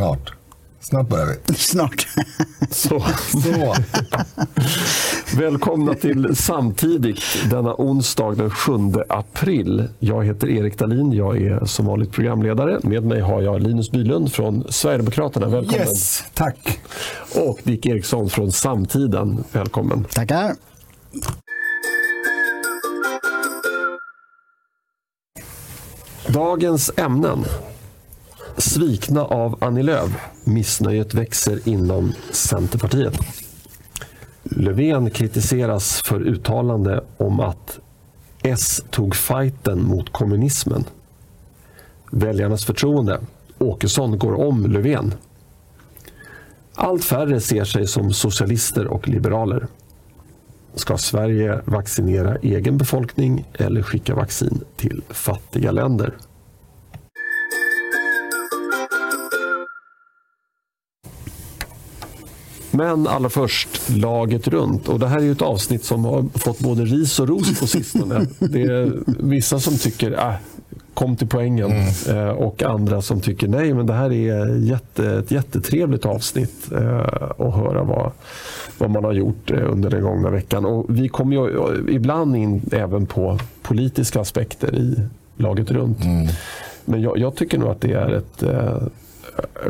Snart. Snart börjar vi. Snart. Så. Så. Välkomna till Samtidigt denna onsdag den 7 april. Jag heter Erik Dahlin. Jag är som vanligt programledare. Med mig har jag Linus Bylund från Sverigedemokraterna. Välkommen. Yes, tack. Och Dick Eriksson från Samtiden. Välkommen. Tackar. Dagens ämnen. Svikna av Annie Lööf. Missnöjet växer inom Centerpartiet. Löfven kritiseras för uttalande om att S tog fighten mot kommunismen. Väljarnas förtroende. Åkesson går om Löfven. Allt färre ser sig som socialister och liberaler. Ska Sverige vaccinera egen befolkning eller skicka vaccin till fattiga länder? Men allra först, laget runt. Och Det här är ett avsnitt som har fått både ris och ros på sistone. Det är vissa som tycker äh, kom till poängen eh, och andra som tycker nej, men det här är jätte, ett jättetrevligt avsnitt eh, att höra vad, vad man har gjort eh, under den gångna veckan. Och vi kommer ju ibland in även på politiska aspekter i laget runt. Men jag, jag tycker nog att det är ett eh,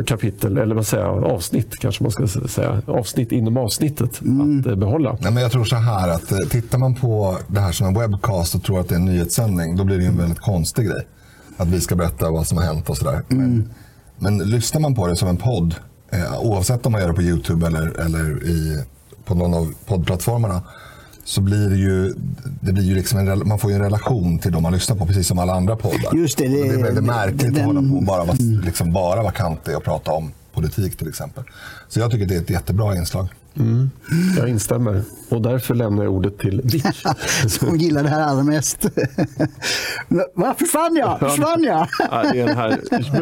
kapitel, eller vad säger jag, avsnitt kanske man ska säga. Avsnitt inom avsnittet att eh, behålla. Nej, men jag tror så här att eh, tittar man på det här som en webcast och tror att det är en nyhetssändning, då blir det en väldigt konstig grej. Att vi ska berätta vad som har hänt och sådär. Men, men lyssnar man på det som en podd, eh, oavsett om man gör det på YouTube eller, eller i, på någon av poddplattformarna, så blir det ju, det blir ju liksom en, man får ju en relation till de man lyssnar på, precis som alla andra poddar. Just det, det- det är väldigt märkligt den- att hålla på och bara vara, liksom bara vara kantig och prata om politik till exempel. Så jag tycker det är ett jättebra inslag. Jag instämmer. Och därför lämnar jag ordet till Dick. Som gillar det här allra mest. Va, försvann jag? Försvann jag? Ja, det är den här.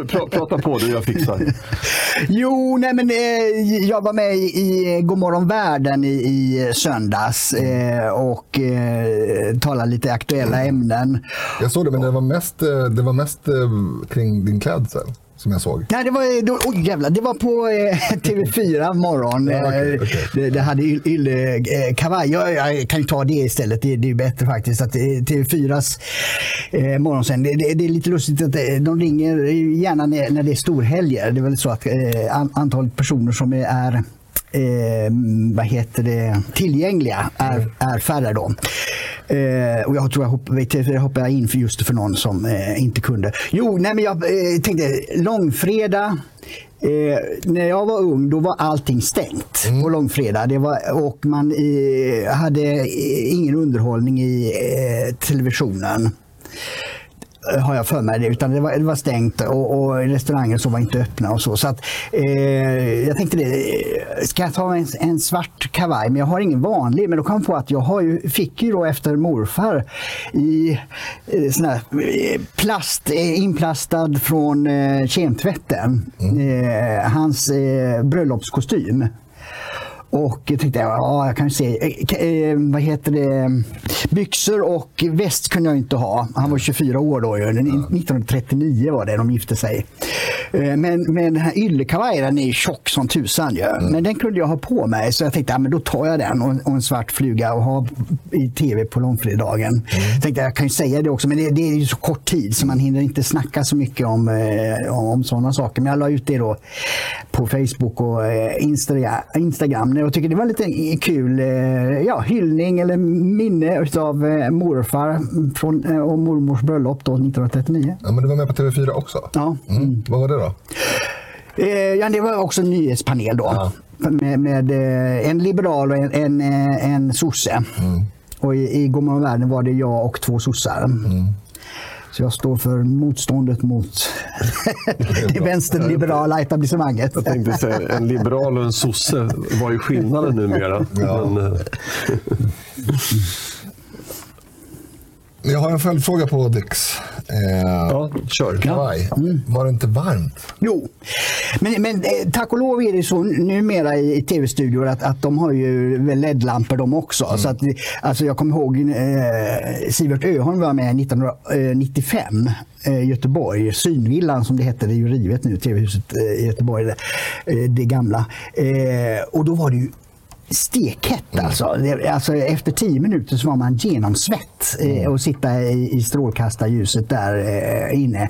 Pra- Prata på du, jag fixar. Jo, nej men eh, jag var med i, Godmorgon världen i, i söndags eh, och eh, talade lite aktuella ämnen. Jag såg det, men det var mest, det var mest kring din klädsel som jag såg. Nej, det var, då, oj, jävlar, det var på eh, TV4 morgon. Ja, okej, Eh, okej. Det, det hade Yl- Yle eh, kavaj. Jag, jag kan ju ta det istället. Det, det är bättre faktiskt. Att eh, TV4s eh, morgonsänd. Det, det, är lite lustigt att eh, de ringer gärna när, när det är storhelger. Det är väl så att eh, an, antalet personer som är eh, vad heter det, tillgängliga är, är färre då. Eh, och jag tror jag hoppade jag in för just för någon som eh, inte kunde. Jo, nej men jag eh, tänkte långfredag. Eh, när jag var ung då var allting stängt på långfredag. Det var, och man eh, hade eh, ingen underhållning i televisionen har jag för mig det, utan det var, det var stängt och, och restauranger så var inte öppna och så. så att, eh, jag tänkte det, eh, ska jag ta en, en svart kavaj? Men jag har ingen vanlig. Men då kom jag på att jag har ju, fick ju då efter morfar i eh, sån här eh, plast, eh, inplastad från eh, kemtvätten, eh, hans bröllopskostym. Och jag tänkte, ja, jag kan se, eh, eh, vad heter det, byxor och väst kunde jag inte ha. Han var 24 år då, ju. 1939 var det de gifte sig. Eh, Men, men den här yllekavajen är tjock som tusan ju. Men den kunde jag ha på mig så jag tänkte, ja, men då tar jag den och, och en svart fluga och ha i tv på långfredagen. Tänkte, jag kan ju säga det också, men det, det är ju så kort tid så man hinner inte snacka så mycket om, eh, om sådana saker. Men jag la ut det då på Facebook och Instagram. Jag tycker det var lite kul eh, ja, hyllning eller minne av eh, morfar från, eh, och mormors bröllop då, 1939. Ja, men du var med på TV4 också? Ja. Mm. Vad var det då? Eh, ja, det var också en nyhetspanel då. Ja. Med, med eh, en liberal och en, en, eh, en sosse. Och i, i Godmorgon världen var det jag och två sossar. Så jag står för motståndet mot det vänsterliberala etablissemanget. Jag tänkte säga, en liberal och en sosse, vad är skillnaden numera? Ja. Men, eh, Jag har en följdfråga på Dix. Eh, ja, kör. Kavaj. Var det inte varmt? Jo, Men, men eh, tack och lov är det så numera i, i tv-studior att, att de har ju LED-lampor de också. Mm. Så att, alltså jag kommer ihåg eh, Sivert Öholm var med 1995 eh, Göteborg. Synvillan som det hette, det är ju rivet nu, tv-huset eh, i Göteborg. Det, eh, det gamla. Eh, och då var det ju stekhett alltså. Alltså. Efter tio minuter så var man genomsvett eh, och sitta i, i strålkastarljuset där eh, inne.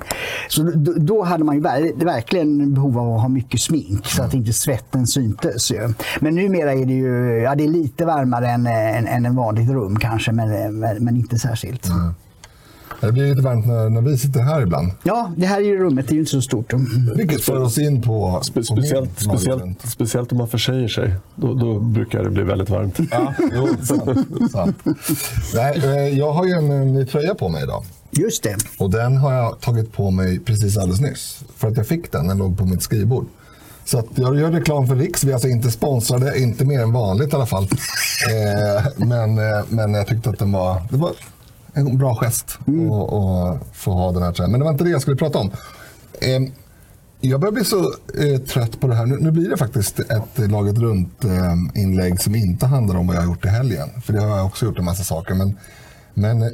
Så då, då hade man ju ver- verkligen behov av att ha mycket smink så att inte svetten syntes. Ju. Men numera är det ju ja, det är lite varmare än, än, än en vanligt rum kanske, men, men, men inte särskilt. Det blir lite varmt när, när vi sitter här ibland. Ja, det här är ju rummet, det är ju inte så stort. Vilket för oss in på... Spe, på speciellt, min speciellt, speciellt om man försäger sig. Då, då brukar det bli väldigt varmt. Ja, jo, sant, sant. Nej, eh, jag har ju en, ny tröja på mig idag. Just det. Och den har jag tagit på mig precis alldeles nyss. För att jag fick den, den låg på mitt skrivbord. Så att jag gör reklam för Riks. Vi är alltså inte sponsrade, inte mer än vanligt i alla fall. Eh, men, eh, men jag tyckte att den var, det var en bra gest att att få ha den här tröjan. Men det var inte det jag skulle prata om. Eh, jag börjar bli så eh, trött på det här. Nu, nu blir det faktiskt ett Laget Runt-inlägg som inte handlar om vad jag har gjort i helgen. För det har jag också gjort en massa saker. Men, men eh,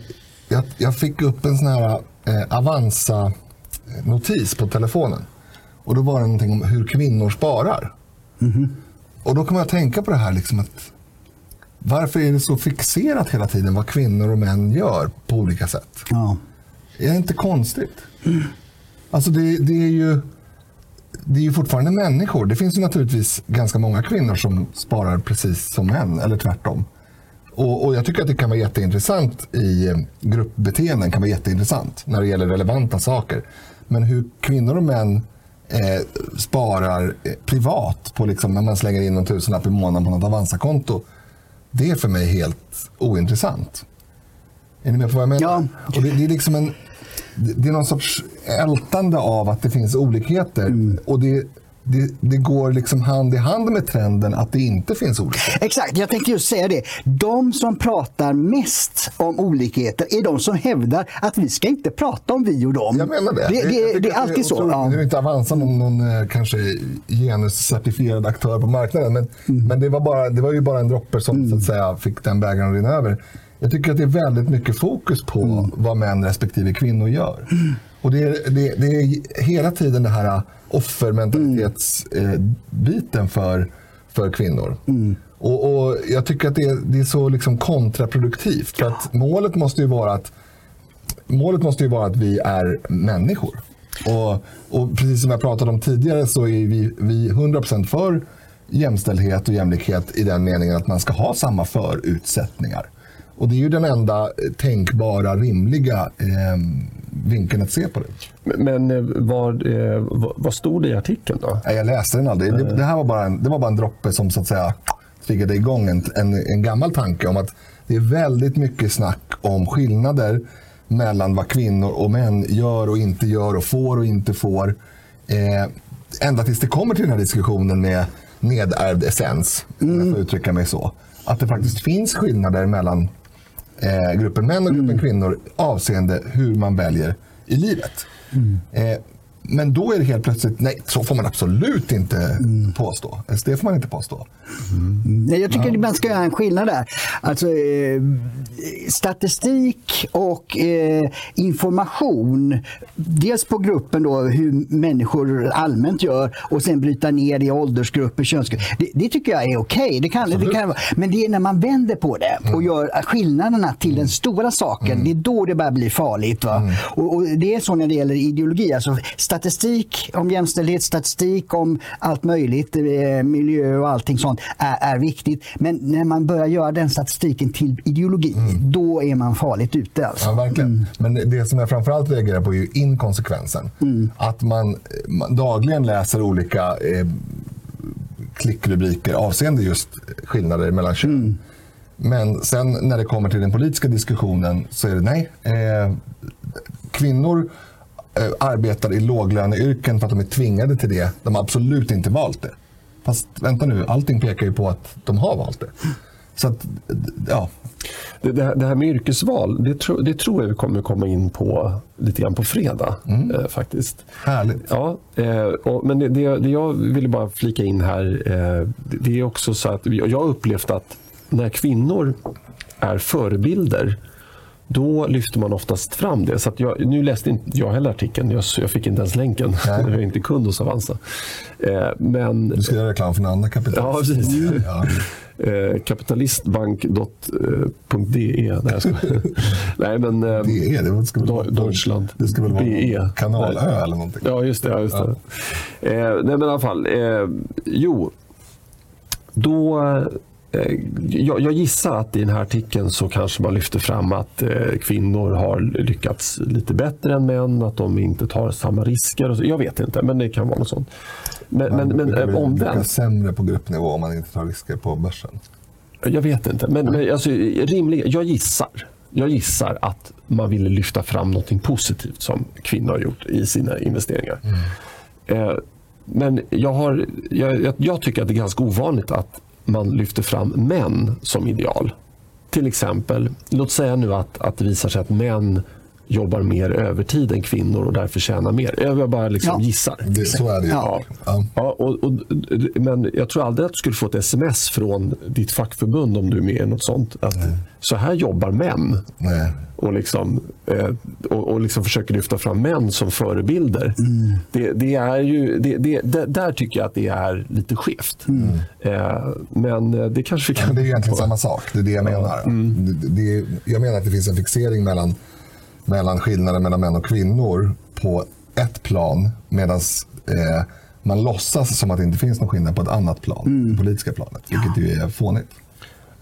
jag, jag fick upp en sån här eh, Avanza-notis på telefonen. Och då var det någonting om hur kvinnor sparar. Och då kommer jag att tänka på det här liksom att varför är det så fixerat hela tiden vad kvinnor och män gör på olika sätt? Ja. Är det inte konstigt? Alltså det, det är ju det är ju fortfarande människor. Det finns ju naturligtvis ganska många kvinnor som sparar precis som män, eller tvärtom. Och, och jag tycker att det kan vara jätteintressant i eh, gruppbeteenden, kan vara jätteintressant när det gäller relevanta saker. Men hur kvinnor och män eh, sparar eh, privat, på liksom, när man slänger in någon tusenlapp i månaden på något Avanza-konto, det är för mig helt ointressant. Är ni med på vad jag menar? Ja. Och det, det är liksom en det är någon sorts ältande av att det finns olikheter. Mm. Och det, det, det går liksom hand i hand med trenden att det inte finns olikheter. Exakt, jag tänkte just säga det. De som pratar mest om olikheter är de som hävdar att vi ska inte prata om vi och dem. Jag menar det. Det, det, tycker det är alltid så. Ja. Nu är inte Avanza någon, någon eh, kanske genuscertifierad aktör på marknaden. Men, Mm. men det, var bara, det var ju bara en droppe som så att säga, fick den bägaren att rinna över. Jag tycker att det är väldigt mycket fokus på Mm. vad män respektive kvinnor gör. Och det är, det, det är hela tiden det här offermentalitetsbiten för, för kvinnor. Och, och Jag tycker att det är, det är så liksom kontraproduktivt. För att målet måste ju vara att målet måste ju vara att vi är människor. Och, och precis som jag pratade om tidigare så är vi, vi 100% för jämställdhet och jämlikhet i den meningen att man ska ha samma förutsättningar. Och det är ju den enda eh, tänkbara, rimliga eh, vinkeln att se på det. Men eh, vad, eh, vad, vad stod det i artikeln då? Nej, jag läste den aldrig. Det, det här var bara en, det var bara en droppe som så att säga triggade igång en, en, en gammal tanke om att det är väldigt mycket snack om skillnader mellan vad kvinnor och män gör och inte gör och får och inte får. Eh, ända tills det kommer till den här diskussionen med nedärvd essens, om jag får uttrycka mig så. Att det faktiskt finns skillnader mellan eh, gruppen män och gruppen kvinnor avseende hur man väljer i livet. Eh, men då är det helt plötsligt, nej, så får man absolut inte påstå. Alltså, det får man inte påstå. Nej, Jag tycker man ska göra en skillnad där. Alltså, eh, statistik och eh, information. Dels på gruppen då, hur människor allmänt gör och sen bryta ner det i åldersgrupper, könsgrupper. Det, det tycker jag är okej. Det kan, det kan, vara. men det är när man vänder på det och gör skillnaderna till den stora saken. Det är då det börjar bli farligt. Va? Och, och Det är så när det gäller ideologi. Alltså, statistik om jämställdhet, statistik om allt möjligt, eh, miljö och allting sånt är, är viktigt. Men när man börjar göra den statistiken till ideologi, då är man farligt ute. Alltså. Ja, verkligen. Men det som jag framförallt reagerar på är inkonsekvensen. Att man, man dagligen läser olika eh, klickrubriker avseende just skillnader mellan kön. Men sen när det kommer till den politiska diskussionen så är det nej. Eh, kvinnor arbetar i låglöneyrken för att de är tvingade till det. De har absolut inte valt det. Fast vänta nu, allting pekar ju på att de har valt det. Så att, ja. Det, det, här, det här med yrkesval, det, tro, det tror jag vi kommer komma in på lite grann på fredag. Eh, faktiskt. Härligt. Ja, eh, och, men det, jag ville bara flika in här, eh, det, det är också så att jag har upplevt att när kvinnor är förebilder då lyfter man oftast fram det. Så att jag, nu läste inte jag heller artikeln, jag, jag fick inte ens länken. Nej. Jag är inte kund hos Avanza. Eh, men, Du ska göra reklam för en annan kapital. ja, precis. Ja. Eh, kapitalistbank.de. Nej, jag skojar. Nej, men... Eh, Det är det. ska väl vara- Deutschland. Det ska väl vara BE. någon kanalö Nej. eller någonting. Ja, just det. Ja, just det. Eh, nej, men i alla fall. Eh, jo, då... Eh, jag, jag gissar att i den här artikeln så kanske man lyfter fram att eh, kvinnor har lyckats lite bättre än män, att de inte tar samma risker. Jag vet inte, men det kan vara något sånt. Men, men, men brukar eh, omvänt. sämre på gruppnivå om man inte tar risker på börsen. Jag vet inte, men, men alltså, rimlig, jag gissar. Jag gissar att man ville lyfta fram något positivt som kvinnor har gjort i sina investeringar. Eh, men jag, har, jag, jag tycker att det är ganska ovanligt att man lyfter fram män som ideal. Till exempel, låt säga nu att, att det visar sig att män jobbar mer övertid än kvinnor och därför tjänar mer. Jag bara liksom Ja. gissar. Det, så är det. Ja. Ja. Ja, och, och, men jag tror aldrig att du skulle få ett sms från ditt fackförbund om du är med i något sånt. Att så här jobbar män. Nej. Och, liksom, eh, och, och liksom försöker lyfta fram män som förebilder. Det, det är ju, det, det, det, där tycker jag att det är lite skevt. Eh, men eh, det kanske vi kan... Men det är egentligen samma sak. Det är det jag menar. Mm. Det, jag menar att det finns en fixering mellan, mellan skillnaden mellan män och kvinnor på ett plan medan eh, man låtsas som att det inte finns någon skillnad på ett annat plan, det politiska planet. Vilket ju är fånigt.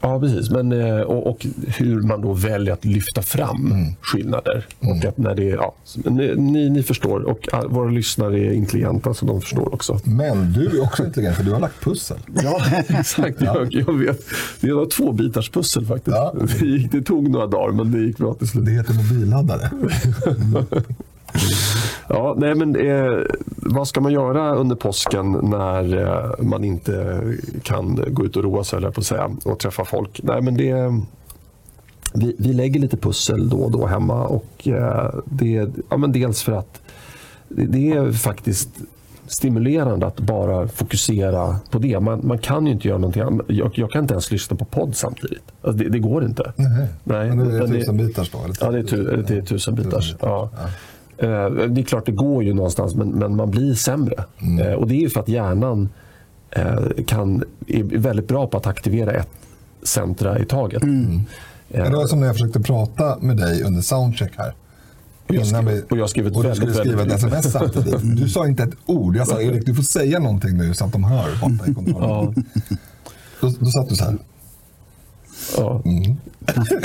Ja, precis. Men, eh, och, och hur man då väljer att lyfta fram skillnader. Och att när det, ja, ni, ni, förstår och våra lyssnare är intelligenta så de förstår också. Men du är också intelligent för du har lagt pussel. Ja, exakt. Jag, jag vet. Det var två bitars pussel faktiskt. Ja. Det, gick, det tog några dagar, men det gick bra till slut. Det heter mobilladdare. Ja, nej, men, eh, vad ska man göra under påsken när eh, man inte kan gå ut och roa sig, på att säga, och träffa folk? Nej, men det, vi, vi lägger lite pussel då och då hemma. Och, eh, det, ja, men dels för att det, det är faktiskt stimulerande att bara fokusera på det. Man, man kan ju inte göra någonting annat. Jag, jag kan inte ens lyssna på podd samtidigt. Alltså det, det går inte. Nej. Nej, Men det är tusen bitars då? Eller Ja, det är, tu, det är tusen bitars. Ja. Eh, Det är klart, det går ju någonstans, men, men man blir sämre. Eh, Och Det är ju för att hjärnan eh, kan, är väldigt bra på att aktivera ett centra i taget. Men det var som när jag försökte prata med dig under soundcheck här. Och jag skrev- och jag skrev ett och du väldigt, skulle skriva ett väldigt- sms samtidigt. Du sa inte ett ord. Jag sa Erik, du får säga någonting nu så att de hör borta i kontrollen. Då, då satt du så här. Ja.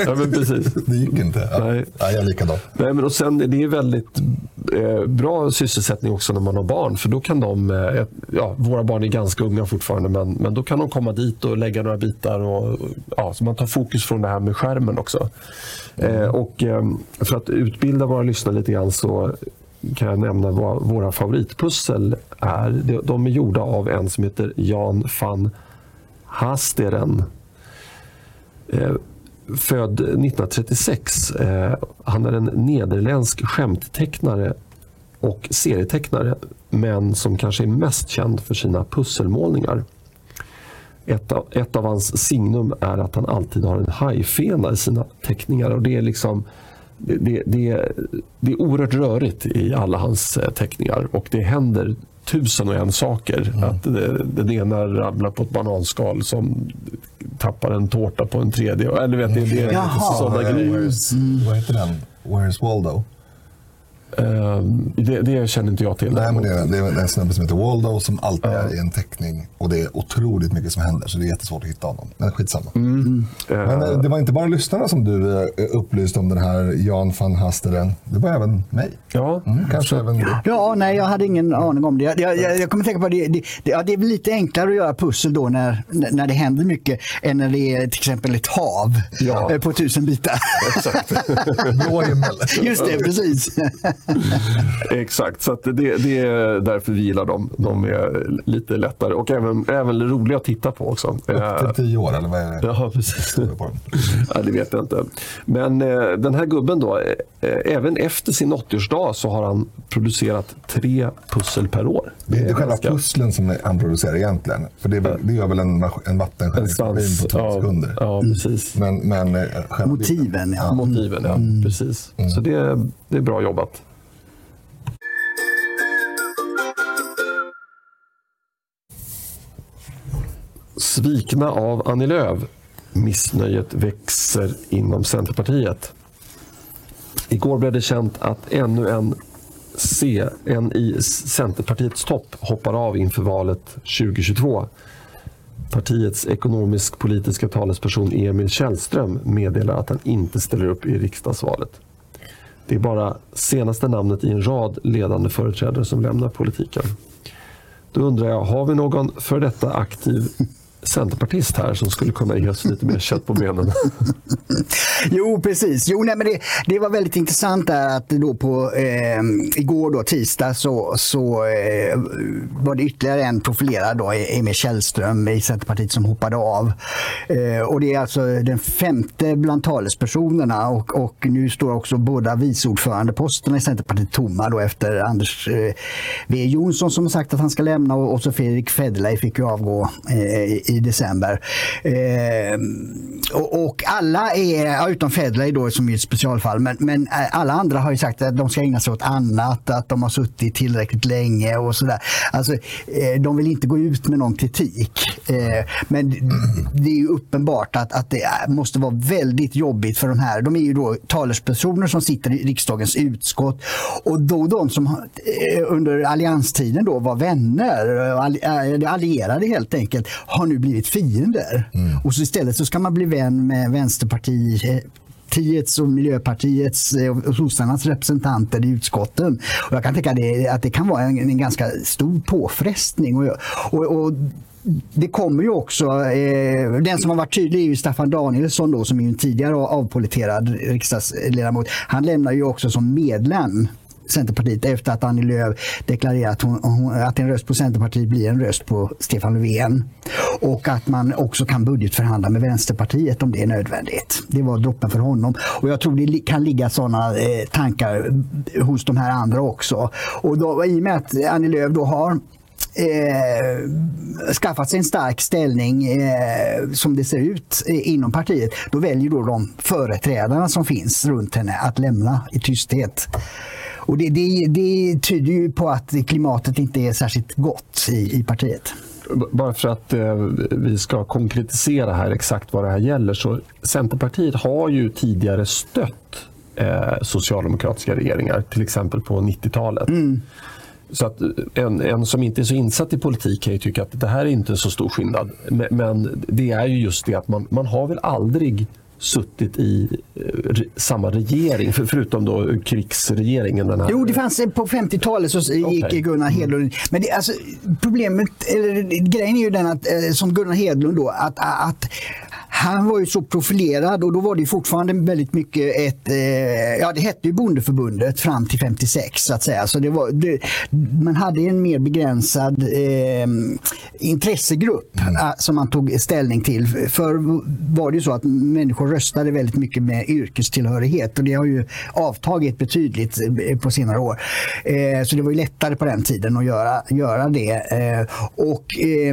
ja, men precis. Det gick inte. Ja. Nej. Nej, jag är likadan. Nej, men och sen, det är väldigt eh, bra sysselsättning också när man har barn. För då kan de, eh, ja, våra barn är ganska unga fortfarande, men, men då kan de komma dit och lägga några bitar. Och, och, ja, så man tar fokus från det här med skärmen också. Eh, och, eh, för att utbilda våra lyssnare lite grann så kan jag nämna vad våra favoritpussel är. De- De är gjorda av en som heter Jan van Hasteren. Eh, född 1936. Eh, han är en nederländsk skämttecknare och serietecknare men som kanske är mest känd för sina pusselmålningar. Ett av, ett av hans signum är att han alltid har en hajfena i sina teckningar. Och det, är liksom, det, det, det, det är oerhört rörigt i alla hans eh, teckningar och det händer tusen och en saker. Att det, den ena rabblar på ett bananskal som tappar en tårta på en tredje. Eller vet, det, det är Jaha. sådana grejer. Where's, Vad heter den? Where's Waldo? Eh, det, det känner inte jag till. Nej, men det, är, det är en snubbe som heter Waldo som alltid är i en teckning. Och det är otroligt mycket som händer, så det är jättesvårt att hitta honom. Men skitsamma. Mm. Men eh, det var inte bara lyssnarna som du eh, upplyste om den här Jan van Hasteren. Det var även mig. Ja, Mm, kanske även du. Ja, nej, jag hade ingen aning om det. Jag, jag, jag, jag kommer tänka på det, det, det, ja, det är lite enklare att göra pussel då när, när det händer mycket än när det är till exempel ett hav Ja. på tusen bitar. exakt. Blå himmel. Just det, precis. Exakt, så det, det, är därför vi gillar dem. De är lite lättare och även, även roliga att titta på också. Upp till tio år, eller vad är det? Ja, precis. ja, det vet jag inte. Men eh, den här gubben då, eh, även efter sin 80-årsdag så har han producerat tre pussel per år. Det är inte själva ganska... pusslen som han producerar egentligen. För det, väl, det gör väl en, en vattenskärningsmaskin på två ja, sekunder. Ja, precis. Men, men, eh, Motiven, ja. Motiven, ja. Mm. Precis. Mm. Så det, det är bra jobbat. Svikna av Annie Lööf. Missnöjet växer inom Centerpartiet. Igår blev det känt att ännu en C, en i Centerpartiets topp, hoppar av inför valet 2022. Partiets ekonomisk-politiska talesperson Emil Källström meddelar att han inte ställer upp i riksdagsvalet. Det är bara senaste namnet i en rad ledande företrädare som lämnar politiken. Då undrar jag, har vi någon för detta aktiv centerpartist här som skulle kunna ge oss lite mer kött på benen. jo, precis. Jo, nej, men det, det var väldigt intressant där att då på eh, igår då, tisdag så, så eh, var det ytterligare en profilerad då, e- Emil Källström i Centerpartiet som hoppade av. Eh, och det är alltså den femte bland talespersonerna och, och nu står också båda viceordförandeposterna i Centerpartiet tomma då efter Anders eh, W Jonsson som har sagt att han ska lämna och, och så Fredrik Federley fick ju avgå eh, i december. Eh, och, och, alla är, utom Federley då som är ett specialfall, men, men eh, alla andra har ju sagt att de ska ägna sig åt annat, att de har suttit tillräckligt länge och sådär. Alltså, eh, de vill inte gå ut med någon kritik. Eh, men det är ju uppenbart att, att det måste vara väldigt jobbigt för de här. De är ju då talespersoner som sitter i riksdagens utskott och då de som eh, under allianstiden då var vänner, eh, allierade helt enkelt, har nu blivit fiender. Mm. Och så istället så ska man bli vän med Vänsterpartiets och Miljöpartiets eh, och sossarnas representanter i utskotten. Och jag kan tänka det, att det kan vara en, en ganska stor påfrestning. Och, och, och det kommer ju också, eh, den som har varit tydlig är ju Staffan Danielsson då, som är en tidigare avpoliterad riksdagsledamot. Han lämnar ju också som medlem Centerpartiet efter att Annie Lööf deklarerat att, hon, hon, att en röst på Centerpartiet blir en röst på Stefan Löfven. Och att man också kan budgetförhandla med Vänsterpartiet om det är nödvändigt. Det var droppen för honom. Och jag tror det kan ligga sådana eh, tankar hos de här andra också. Och då, i och med att Annie Lööf då har Eh, skaffat sig en stark ställning eh, som det ser ut eh, inom partiet, då väljer då de företrädarna som finns runt henne att lämna i tysthet. Och det, det, det tyder ju på att klimatet inte är särskilt gott i, i partiet. Bara för att eh, vi ska konkretisera här exakt vad det här gäller. så Centerpartiet har ju tidigare stött eh, socialdemokratiska regeringar, till exempel på 90-talet. Mm. Så att en, en, som inte är så insatt i politik kan ju tycka att det här är inte så stor skillnad. Men, men det är ju just det att man, man har väl aldrig suttit i eh, samma regering, för, förutom då krigsregeringen? Den här. Jo, det fanns på 50-talet så gick okay. Gunnar mm. Hedlund. Men det, alltså, problemet, eller grejen är ju den att eh, som Gunnar Hedlund då, att, att han var ju så profilerad och då var det fortfarande väldigt mycket ett, eh, ja det hette ju Bondeförbundet fram till 56 så att säga. Så det var, det, man hade en mer begränsad eh, intressegrupp mm. Eh, som man tog ställning till. För var det så att människor röstade väldigt mycket med yrkestillhörighet och det har ju avtagit betydligt eh, på senare år. Eh, så det var ju lättare på den tiden att göra, göra det. Och, det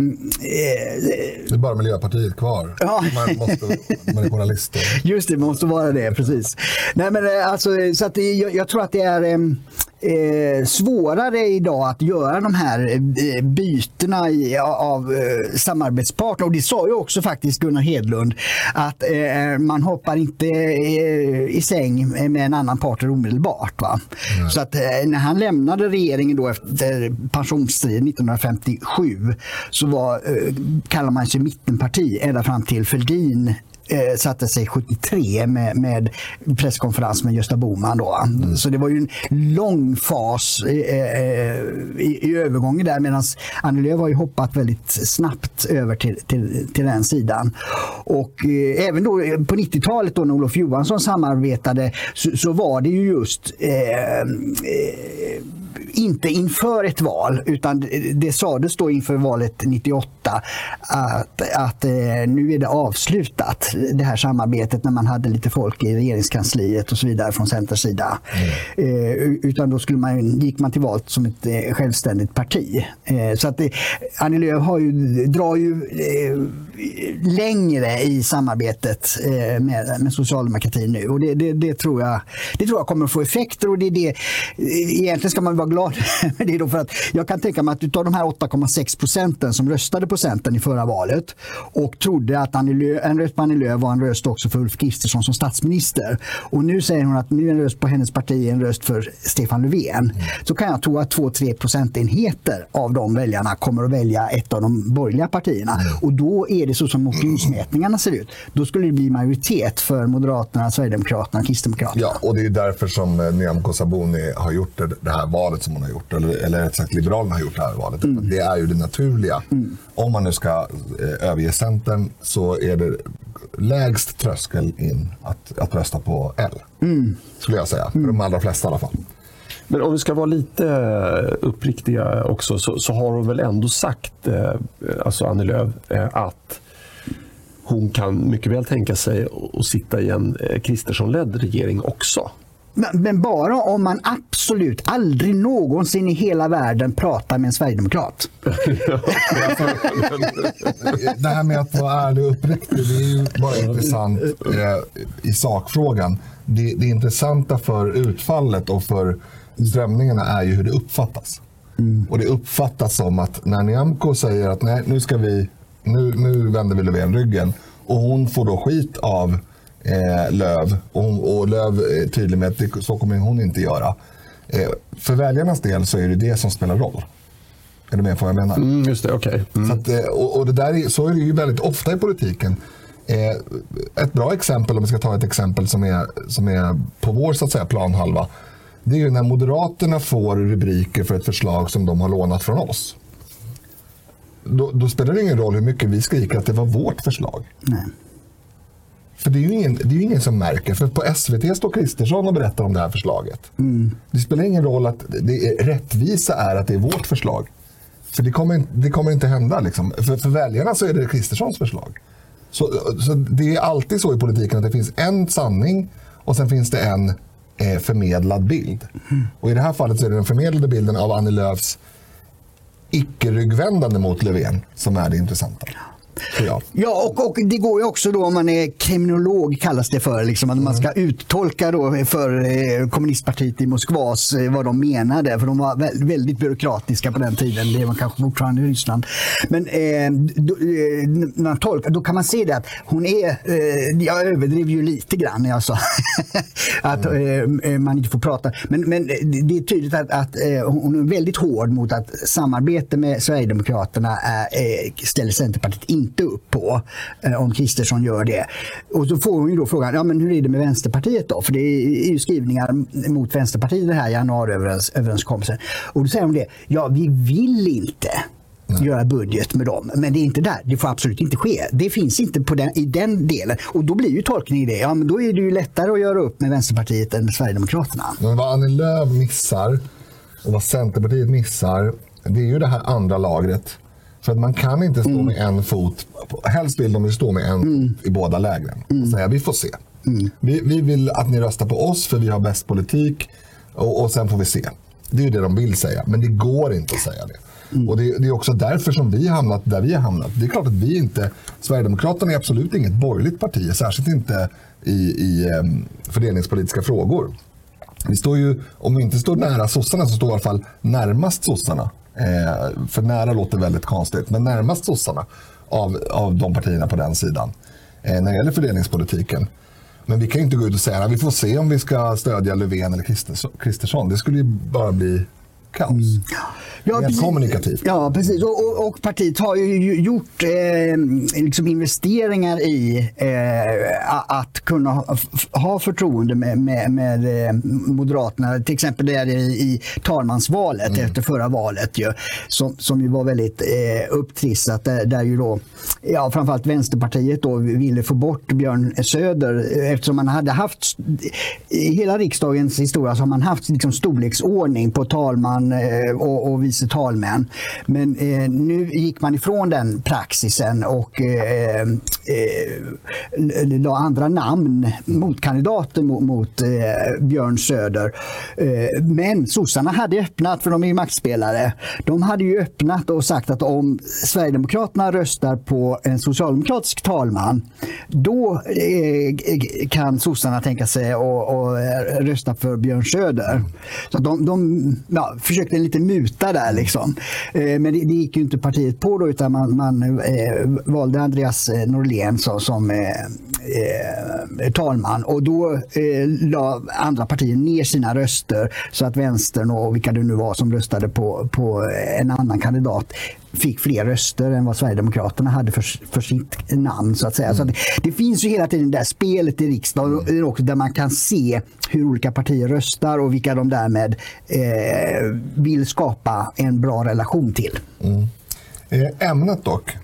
är bara Miljöpartiet kvar. Ja måste, man är journalist. Just det, man måste vara det, precis. Nej, men, eh, alltså, så att, jag, jag tror att det är ehm, eh, svårare idag att göra de här eh, bytena i, av eh, samarbetspartner. Och det sa ju också faktiskt Gunnar Hedlund att eh, man hoppar inte eh, i säng med en annan partner omedelbart. Va? Mm. Så att eh, när han lämnade regeringen då efter pensionsstriden 1957 så var, eh, kallar man sig mittenparti ända fram till Fälldin eh, satte sig 73 med, med presskonferens med Gösta Bohman. Då. Mm. Så det var ju en lång fas eh, eh, i, i övergången där medan Annie Lööf har ju hoppat väldigt snabbt över till, till, till den sidan. Och eh, även då på 90-talet då när Olof Johansson samarbetade så, så var det ju just eh, eh inte inför ett val, utan det sades då inför valet 98 att, att eh, nu är det avslutat, det här samarbetet när man hade lite folk i regeringskansliet och så vidare från Centerns sida. Mm. Eh, utan då skulle man, gick man till val som ett eh, självständigt parti. Eh, så att det, Annie Lööf har ju, drar ju längre i samarbetet med, med socialdemokratin nu och det, det, det, tror jag, det tror jag kommer att få effekter och det är det, egentligen ska man vara glad med det då för att jag kan tänka mig att av de här 8,6 procenten som röstade på Centern i förra valet och trodde att Annie Lööf, en röst på Annie Lööf var en röst också för Ulf Kristersson som statsminister. Och nu säger hon att nu är en röst på hennes parti en röst för Stefan Löfven. Mm. Så kan jag tro att 2-3 procentenheter av de väljarna kommer att välja ett av de borgerliga partierna. Mm. Och då är det så som opinionsmätningarna ser ut. Då skulle det bli majoritet för Moderaterna, Sverigedemokraterna och Kristdemokraterna. Ja, och det är därför som eh, Nyamko Sabuni har gjort det här valet som hon har gjort. Eller, eller rätt sagt Liberalerna har gjort det här valet. Mm. Det är ju det naturliga. Mm. Om man nu ska eh, överge Centern så är det lägst tröskel in att, att rösta på L. Mm. Skulle jag säga. För de allra flesta i alla fall. Men om vi ska vara lite uppriktiga också så, så har hon väl ändå sagt, eh, alltså Annie Lööf, eh, att hon kan mycket väl tänka sig att sitta i en eh, Kristersson-ledd regering också. Men, bara om man absolut aldrig någonsin i hela världen pratar med en sverigedemokrat. det här med att vara ärlig och uppriktig, det är ju bara intressant eh, i sakfrågan. Det, det intressanta för utfallet och för strömningarna är ju hur det uppfattas. Mm. Och det uppfattas som att när Nyamko säger att nej, nu ska vi, nu, nu vänder vi Löfven ryggen och hon får då skit av eh, Löv. Och, hon, och Löv är tydlig med att det, så kommer hon inte göra. Eh, för väljarnas del så är det det som spelar roll. Är du med på vad jag menar? Mm, just det, okay. Mm. Så, att, eh, och, och, det där är, så är det ju väldigt ofta i politiken. Eh, ett bra exempel, om vi ska ta ett exempel som är, som är på vår så att säga, planhalva. Det är ju när Moderaterna får rubriker för ett förslag som de har lånat från oss. Då, då spelar det ingen roll hur mycket vi skriker att det var vårt förslag. Nej. För det är, ju ingen, det är ingen som märker. För på SVT står Kristersson och berättar om det här förslaget. Mm. Det spelar ingen roll att det är, rättvisa är att det är vårt förslag. För det kommer, det kommer inte hända. Liksom. För, för väljarna så är det Kristerssons förslag. Så, så det är alltid så i politiken att det finns en sanning och sen finns det en eh, förmedlad bild. Mm. Och i det här fallet så är det den förmedlade bilden av Annie Lööfs icke-ryggvändande mot Löfven som är det intressanta. Ja, ja och, och, det går ju också då om man är kriminolog kallas det för. Liksom, att man ska mm. uttolka då för eh, kommunistpartiet i Moskvas eh, vad de menade. För de var väldigt byråkratiska på den tiden. Det var kanske fortfarande i Ryssland. Men eh, då, eh, när man tolkar, då kan man se det att hon är, eh, jag överdrev ju lite grann när jag sa att mm. Eh, man inte får prata. Men, men det är tydligt att, att hon är väldigt hård mot att samarbete med Sverigedemokraterna är, ställer Centerpartiet in inte upp på eh, om Kristersson gör det. Och så får hon ju då frågan, ja men hur är det med Vänsterpartiet då? För det är ju skrivningar mot Vänsterpartiet i den här januariöverenskommelsen. Och då säger hon det, ja vi vill inte Nej. göra budget med dem. Men det är inte där. Det får absolut inte ske. Det finns inte på den, i den delen. Och då blir ju tolkningen det. Ja, men då är det ju lättare att göra upp med Vänsterpartiet än Sverigedemokraterna. Men vad Annie Lööf missar och vad Centerpartiet missar, det är ju det här andra lagret. För att man kan inte stå mm. med en fot, helst vill de stå med en mm. i båda lägren. Och mm. säga vi får se. Mm. Vi, vi vill att ni röstar på oss för vi har bäst politik och, och sen får vi se. Det är ju det de vill säga, men det går inte att säga det. Mm. Och det, det, är också därför som vi har hamnat där vi har hamnat. Det är klart att vi inte, Sverigedemokraterna är absolut inget borgerligt parti, särskilt inte i, i um, fördelningspolitiska frågor. Vi står ju, om vi inte står nära sossarna så står vi i alla fall närmast sossarna Eh, för nära låter väldigt konstigt, men närmast sossarna av, av de partierna på den sidan eh, när det gäller fördelningspolitiken. Men vi kan inte gå ut och säga att vi får se om vi ska stödja Löfven eller Kristersson. Det skulle ju bara bli kaos. Mm. Ja, Rent kommunikativt. Ja, precis. Och, och, och, partiet har ju gjort eh, liksom investeringar i eh, att kunna ha, ha förtroende med, med, med, eh, Moderaterna. Till exempel där i, i talmansvalet mm. efter förra valet ju, som, som ju var väldigt eh, upptrissat. Där, där ju då, ja, framförallt Vänsterpartiet då ville få bort Björn Söder eftersom man hade haft i hela riksdagens historia så har man haft liksom storleksordning på talman talman eh, och, och vice talmän. Men eh, nu gick man ifrån den praxisen och eh, eh, la andra namn, motkandidater mot, mot eh, Björn Söder. Eh, men sossarna hade öppnat, för de är ju maktspelare, de hade ju öppnat och sagt att om Sverigedemokraterna röstar på en socialdemokratisk talman, då eh, kan sossarna tänka sig att rösta för Björn Söder. Så de, de ja, försökte en liten muta där. Liksom. Eh, men det, det, gick ju inte partiet på då, utan man, man eh, valde Andreas eh, Norlén som, som eh, eh, talman. Och då eh, la andra partier ner sina röster så att vänstern och vilka det nu var som röstade på, på en annan kandidat fick fler röster än vad Sverigedemokraterna hade för, för sitt namn. så att säga. Mm. Så det, det, finns ju hela tiden det där spelet i riksdagen mm. också, där man kan se hur olika partier röstar och vilka de därmed eh, vill skapa en bra relation till. Mm. Eh, ämnet dock.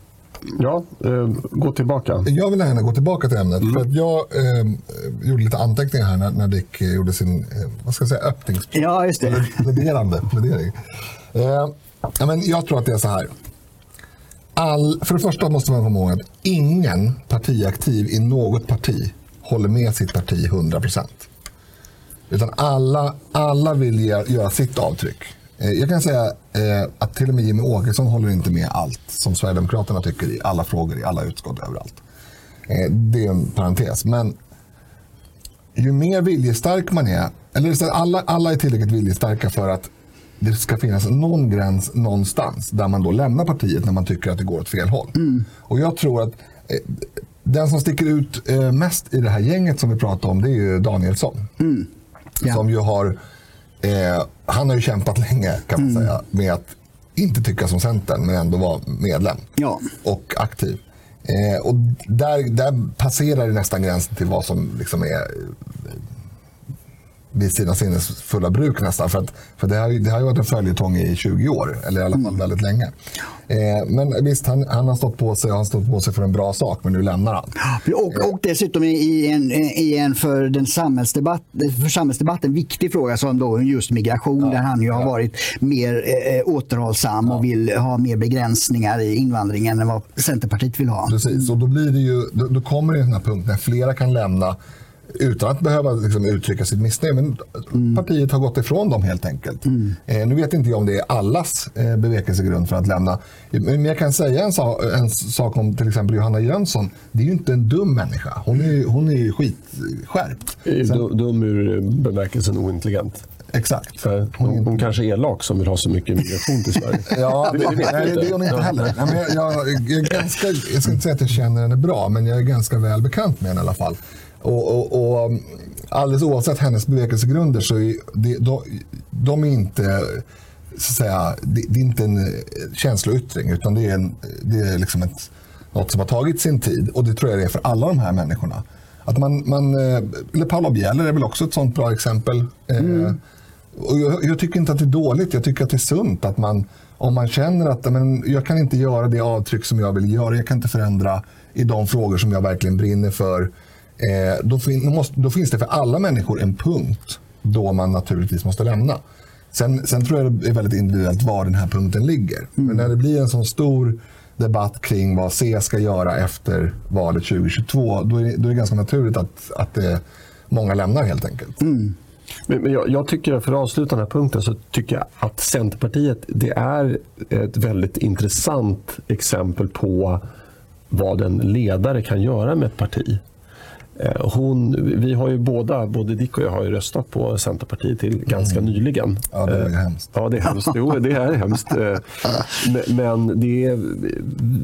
Ja, eh, gå tillbaka. Jag vill gärna gå tillbaka till ämnet. Mm. För att jag eh, gjorde lite anteckningar här när, när Dick eh, gjorde sin eh, vad ska jag säga, öppnings... Ja, just det. Pläderande, plädering. Eh, ja, men jag tror att det är så här. All, för det första måste man komma ihåg att ingen partiaktiv i något parti håller med sitt parti 100% Utan alla, alla vill göra sitt avtryck. Eh, jag kan säga eh, att till och med Jimmy Åkesson håller inte med allt som Sverigedemokraterna tycker i alla frågor, i alla utskott, överallt. Eh, det är en parentes. Men ju mer viljestark man är, eller alla, alla är tillräckligt viljestarka för att det ska finnas någon gräns någonstans där man då lämnar partiet när man tycker att det går åt fel håll. Mm. Och jag tror att eh, den som sticker ut eh, mest i det här gänget som vi pratar om det är ju Danielsson. Mm. Ja. Som ju har, eh, han har ju kämpat länge kan man mm. säga med att inte tycka som Centern men ändå vara medlem ja. och aktiv. Eh, och där, där passerar det nästan gränsen till vad som liksom är vid sina sinnesfulla bruk nästan. För, att, för det, har, det har ju varit en följetong i 20 år, eller i alla fall mm. väldigt länge. Eh, men visst, han, han, har stått på sig han stått på sig för en bra sak, men nu lämnar han. Och, och dessutom i en, i en för, den samhällsdebatt, för samhällsdebatten viktig fråga som då just migration, ja. där han ju har ja. varit mer eh, återhållsam ja. och vill ha mer begränsningar i invandringen än vad Centerpartiet vill ha. Precis, och då, blir det ju, då, då kommer det en sån här när flera kan lämna utan att behöva liksom, uttrycka sitt missnöje. Men mm. partiet har gått ifrån dem helt enkelt. Mm. Eh, nu vet inte jag om det är allas eh, bevekelsegrund för att lämna. Men jag kan säga en, sak, en sak om till exempel Johanna Jönsson. Det är ju inte en dum människa. Hon är, hon är ju skitskärpt. Sen, dum ur bemärkelsen ointelligent. Exakt. För hon, hon kanske är elak som vill ha så mycket migration till Sverige. ja, det, det, nej, det är hon inte heller. jag, jag, jag, är ganska, jag ska inte säga att jag känner henne bra, men jag är ganska väl bekant med henne i alla fall. Och, och, och alldeles oavsett hennes bevekelsegrunder så är det, de, de är inte så att säga, det, det, är inte en känsloyttring utan det är, en, det är liksom ett, något som har tagit sin tid och det tror jag det är för alla de här människorna. Att man, man, eh, eller Paula Bieler är väl också ett sånt bra exempel. Eh, mm. Och jag, jag, tycker inte att det är dåligt, jag tycker att det är sunt att man om man känner att men, jag kan inte göra det avtryck som jag vill göra, jag kan inte förändra i de frågor som jag verkligen brinner för Eh, då, fin måste, då, finns det för alla människor en punkt då man naturligtvis måste lämna. Sen, sen tror jag det är väldigt individuellt var den här punkten ligger. Mm. Men när det blir en sån stor debatt kring vad C ska göra efter valet 2022, då är, då är det ganska naturligt att, att det, många lämnar helt enkelt. Mm. Men jag, jag, tycker, för att avsluta den här punkten, så tycker jag att Centerpartiet det är ett väldigt intressant exempel på vad en ledare kan göra med ett parti. Eh, hon, vi har ju båda, både Dick och jag har ju röstat på Centerpartiet till ganska Mm. nyligen. Ja, det är Eh, hemskt. Ja, det är hemskt. Jo, det är hemskt. Eh, men- det är,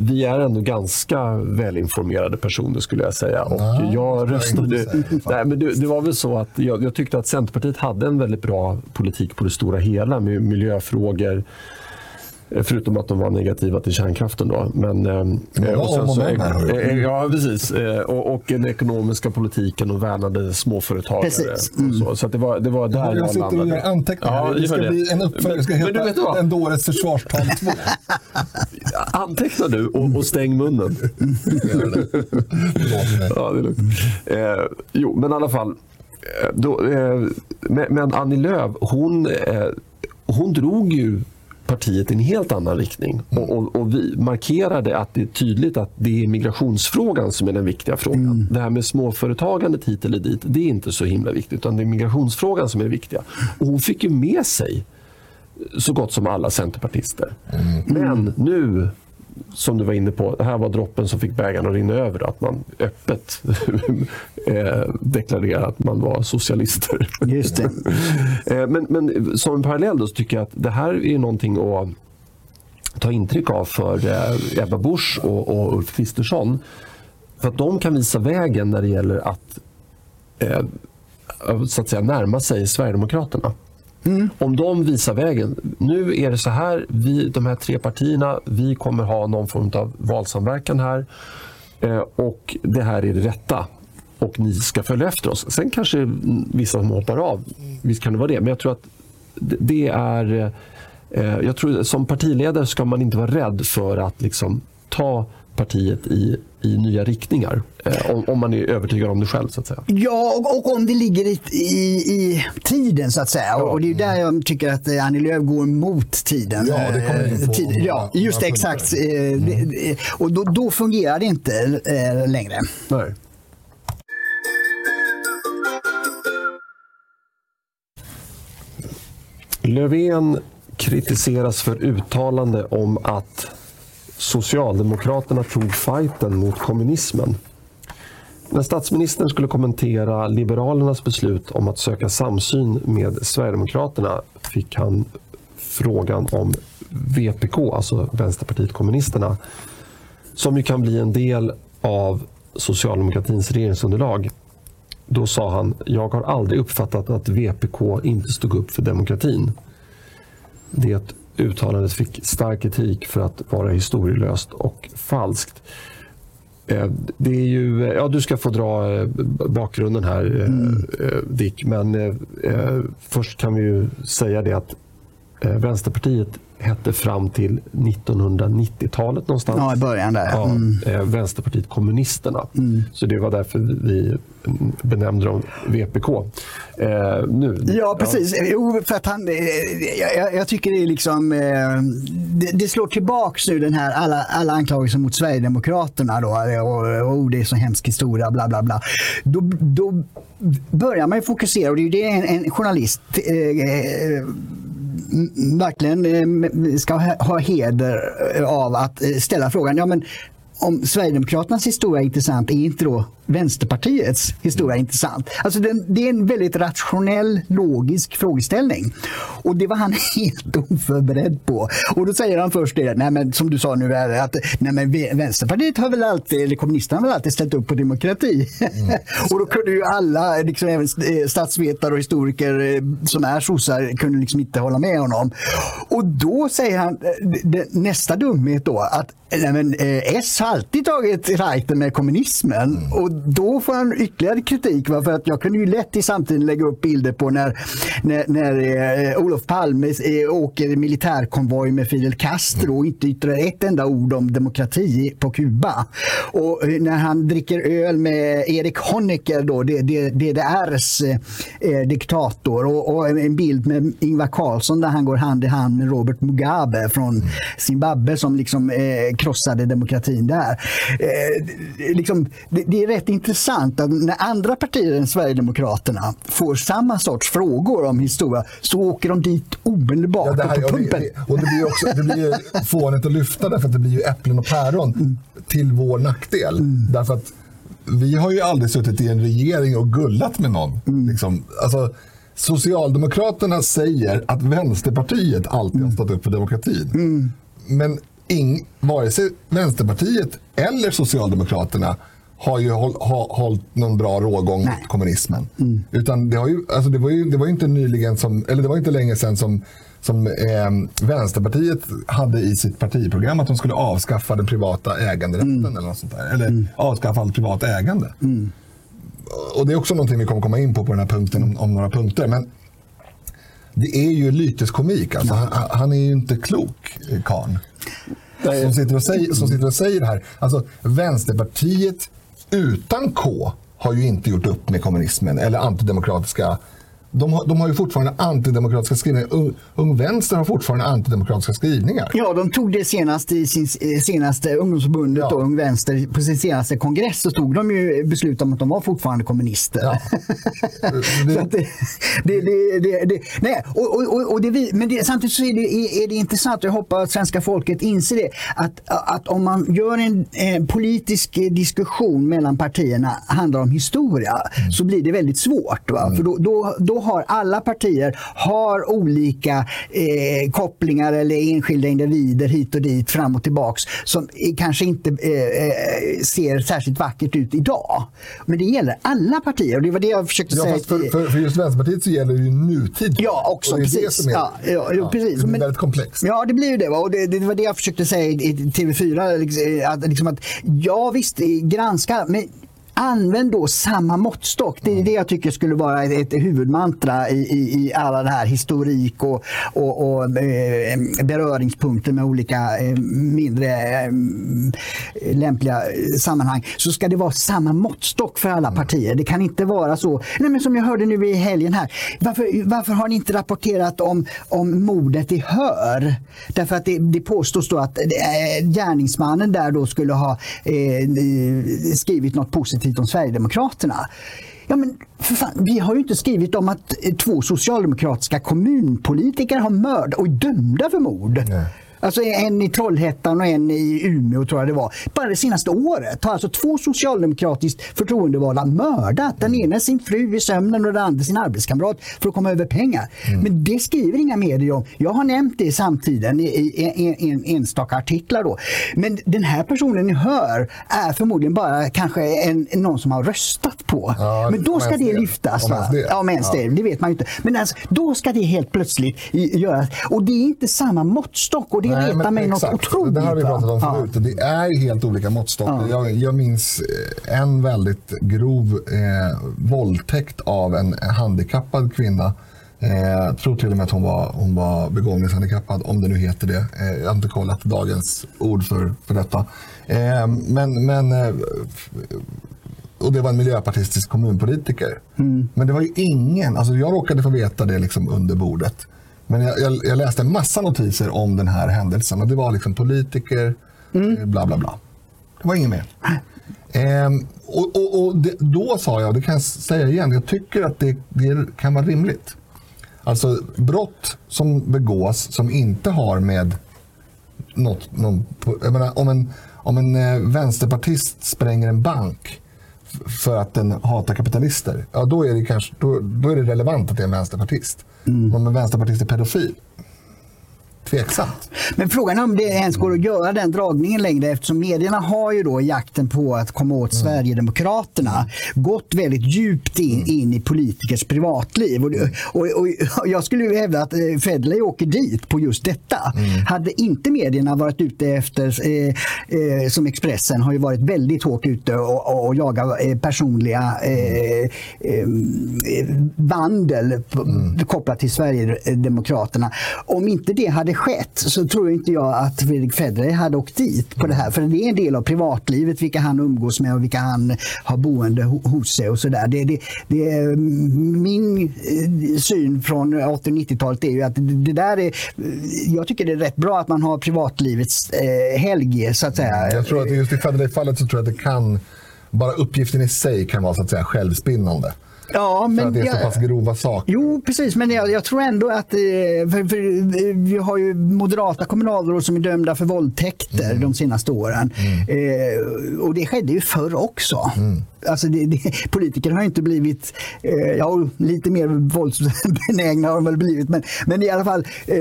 vi är ändå ganska välinformerade personer skulle jag säga. Och Nej, jag jag röstade... säga. Nej, men det, det var väl så att jag, jag tyckte att Centerpartiet hade en väldigt bra politik på det stora hela med miljöfrågor. Eh, Förutom att de var negativa till kärnkraften. Då. Men, eh, var och sen så- men här, eh, Ja, precis. Eh, Och, och den ekonomiska politiken och värnade småföretagare. Precis. Och så. så att det, var, det var där Jag jag sitter och gör anteckningar. Ja, det ska det. bli en uppföljare. Det ska Men- men du vet heta vad? En dåres försvarstal 2. Anteckna du och, och stäng munnen. Ja, det är lugnt. Eh, jo, men i alla fall. eh, Då, eh, men, men Annie Lööf, hon, eh, hon drog ju partiet i en helt annan riktning. Och, och, och vi markerade att det är tydligt att det är migrationsfrågan som är den viktiga frågan. Det här med småföretagandet hit eller dit, det är inte så himla viktigt. Utan det är migrationsfrågan som är viktiga. Och hon fick ju med sig så gott som alla centerpartister. Men nu, som du var inne på, det här var droppen som fick bägaren att rinna över. Att man öppet eh, deklarerar att man var socialister. Just. Eh, men, men som en parallell då så tycker jag att det här är någonting att ta intryck av för eh, Ebba Busch och, och Ulf Kristersson. För att de kan visa vägen när det gäller att, eh, så att säga, närma sig Sverigedemokraterna. Om de visar vägen. Nu är det så här, vi, de här tre partierna, vi kommer ha någon form av valsamverkan här. Eh, och det här är det rätta. Och ni ska följa efter oss. Sen kanske vissa som hoppar av, visst kan det vara det. Men jag tror att det, är... Eh, eh, jag tror som partiledare ska man inte vara rädd för att liksom ta partiet i, i nya riktningar. Eh, om, om man är övertygad om det själv. så att säga. Ja, och, och om det ligger i, i, i tiden så att säga. Och det är där jag tycker att eh, Annie Lööf går mot tiden. Ja, det kommer vi Eh, tid, Ja, just det, några exakt. det- det- Och då, då fungerar det inte längre. Nej. Löfven kritiseras för uttalande om att Socialdemokraterna tog fighten mot kommunismen. När statsministern skulle kommentera Liberalernas beslut om att söka samsyn med Sverigedemokraterna fick han frågan om VPK, alltså Vänsterpartiet kommunisterna, som ju kan bli en del av socialdemokratins regeringsunderlag. Då sa han, jag har aldrig uppfattat att VPK inte stod upp för demokratin. Det uttalandet fick stark kritik för att vara historielöst och falskt. Eh, Det är ju, ja, du ska få dra eh, bakgrunden här, eh, eh, Dick. Men eh, eh, först kan vi ju säga det att eh, Vänsterpartiet hette fram till 1990-talet någonstans. Ja, i början där. Ja, Mm. eh, Vänsterpartiet kommunisterna. Så det var därför vi benämnde dem VPK. Eh, nu, Ja, precis. Jo, för att han, eh, jag, jag- tycker det är liksom, eh, det, det slår tillbaks nu den här alla, alla anklagelser mot Sverigedemokraterna då eh, och, och det är så hemsk historia, bla bla bla. Då, då börjar man ju fokusera och det är ju det en, en journalist eh, eh, verkligen eh, ska ha, heder eh, av att eh, ställa frågan. Ja, men om Sverigedemokraternas historia är intressant, är inte då Vänsterpartiets historia intressant? Alltså den, det är en väldigt rationell, logisk frågeställning. Och det var han helt oförberedd på. Och då säger han först det, nej men, som du sa nu, är att nej men, Vänsterpartiet har väl alltid, eller kommunisterna har väl alltid ställt upp på demokrati. och då kunde ju alla, liksom även eh, statsvetare och historiker eh, som är sossar, kunde liksom inte hålla med honom. Och då säger han eh, nästa dumhet då, att nej men, S har alltid tagit fighten med kommunismen. Och då får han ytterligare kritik. Va? För att jag kunde ju lätt i samtiden lägga upp bilder på när, när, när eh, Olof Palme eh, åker militärkonvoj med Fidel Castro och inte yttrar ett enda ord om demokrati på Kuba. Och eh, när han dricker öl med Erik Honecker, då, det, det, DDRs eh, eh, diktator. Och, och en bild med Ingvar Carlsson där han går hand i hand med Robert Mugabe från Zimbabwe som liksom eh, krossade demokratin där. Eh, liksom, det, det är rätt intressant att när andra partier än Sverigedemokraterna får samma sorts frågor om historia så åker de dit omedelbart Ja, det här, och på och, pumpen. det, och det blir också det blir ju fånigt att lyfta därför att det blir ju äpplen och päron till vår nackdel. Därför att vi har ju aldrig suttit i en regering och gullat med någon. Mm. Liksom. Alltså, Socialdemokraterna säger att Vänsterpartiet alltid har stått upp för demokratin. Mm. Men ing, vare sig Vänsterpartiet eller Socialdemokraterna har ju håll, ha, hållit någon bra rågång Nej. mot kommunismen. Utan det, har ju, alltså det, var ju, det var ju inte nyligen som, eller det var inte länge sedan som, som eh, Vänsterpartiet hade i sitt partiprogram att de skulle avskaffa den privata äganderätten eller något sånt där. Eller avskaffa allt privat ägande. Och det är också någonting vi kommer komma in på på den här punkten om, om några punkter. Men det är ju lyteskomik. Alltså, han, han är ju inte klok, eh, karln. Som sitter, och säger, som sitter och säger det här. Alltså, Vänsterpartiet utan K har ju inte gjort upp med kommunismen eller antidemokratiska de har, de har ju fortfarande antidemokratiska skrivningar. Ung, Ung Vänster har fortfarande antidemokratiska skrivningar. Ja, de tog det senast i sin eh, senaste ungdomsförbundet, Ja. då, Ung Vänster, på sin senaste kongress så tog de ju beslut om att de var fortfarande kommunister. Ja. Men samtidigt så är det, är, det intressant, och jag hoppas att svenska folket inser det, att, att om man gör en eh, politisk eh, diskussion mellan partierna handlar om historia, så blir det väldigt svårt. Va? För då, då, då har alla partier har olika eh, kopplingar eller enskilda individer hit och dit, fram och tillbaks, som eh, kanske inte eh, eh, ser särskilt vackert ut idag. Men det gäller alla partier och det var det jag försökte Ja, säga. för, för, för just Vänsterpartiet så gäller det ju nutid. Ja, också. Och det är det precis. som är, ja, ja, ja, precis. det är väldigt komplext. Ja, det blir ju det. Va? Och det, det var det jag försökte säga i i TV4. liksom, Att, liksom att, ja, visst, eh, granska, men Använd då samma måttstock. Det är det jag tycker skulle vara ett, huvudmantra i, i, i alla det här historik och, och, och eh, beröringspunkter med olika eh, mindre eh, lämpliga sammanhang. Så ska det vara samma måttstock för alla partier. Det kan inte vara så. Nej, men som jag hörde nu i helgen här. Varför, varför har ni inte rapporterat om, om mordet i Hör? Därför att det, det påstås då att gärningsmannen där då skulle ha eh, skrivit något positivt om Sverigedemokraterna. Ja, men för fan, vi har ju inte skrivit om att eh, två socialdemokratiska kommunpolitiker har mördat och är dömda för mord. Nej. Alltså en i Trollhättan och en i Umeå tror jag det var. Bara det senaste året har alltså två socialdemokratiskt förtroendevalda mördat. Den ena sin fru i sömnen och den andra sin arbetskamrat för att komma över pengar. Men det skriver inga medier om. Jag har nämnt det i samtiden i, i, i, en enstaka artiklar. Då. Men den här personen ni hör är förmodligen bara kanske en, någon som har röstat på. Ja, Men då ska det lyftas. Om ens det. Ja, om ens Ja. det. Det vet man ju inte. Men alltså, då ska det helt plötsligt göras. Och det är inte samma måttstock. Och det Nej, retar mig något exakt. otroligt. Det här har vi pratat om Ja. förut. och Det är helt olika måttstockar. Ja. Jag, jag minns eh, en väldigt grov eh, våldtäkt av en handikappad kvinna. Eh, tror till och med att hon var, hon var begåvningshandikappad, om det nu heter det. Eh, jag har inte kollat dagens ord för, för detta. Eh, men, men, eh, och det var en miljöpartistisk kommunpolitiker. Men det var ju ingen, alltså jag råkade få veta det liksom under bordet. Men jag, jag, jag läste en massa notiser om den här händelsen och det var liksom politiker, eh, bla bla bla. Det var inget mer. Ehm, och och, och det, då sa jag, det kan jag säga igen, jag tycker att det, det kan vara rimligt. Alltså brott som begås som inte har med något, någon, menar, om en, om en eh, vänsterpartist spränger en bank för att den hatar kapitalister, ja, då, är det kanske, då, då är det relevant att det är en vänsterpartist. Om en vänsterpartist är pedofil, tveksamt. Men frågan är om det ens går att göra den dragningen längre eftersom medierna har ju då jakten på att komma åt Sverigedemokraterna gått väldigt djupt in, in i politikers privatliv. Och, och, och, jag skulle ju hävda att eh, Federley åker dit på just detta. Hade inte medierna varit ute efter, eh, eh, som Expressen har ju varit väldigt hårt ute och, och, och jagat eh, personliga eh, vandel på, kopplat till Sverigedemokraterna. Om inte det hade skett så tror inte jag att Fredrik Federley hade åkt dit på det här. För det är en del av privatlivet, vilka han umgås med och vilka han har boende hos sig och sådär. Det, det, det, är mm, min eh, syn från 80 90-talet är ju att det, det där är, jag tycker det är rätt bra att man har privatlivets eh, helg så att säga. Jag tror att just i Federley-fallet så tror jag att det kan, bara uppgiften i sig kan vara så att säga självspinnande. Ja, för men att det är så pass grova saker. Jo, precis. Men jag, jag tror ändå att... eh, För, för, eh, vi har ju moderata kommunalråd som är dömda för våldtäkter de senaste åren. Eh, och det skedde ju förr också. Alltså det, det, politiker har inte blivit... Eh, ja, lite mer våldsbenägna har de väl blivit. Men, men i alla fall, eh,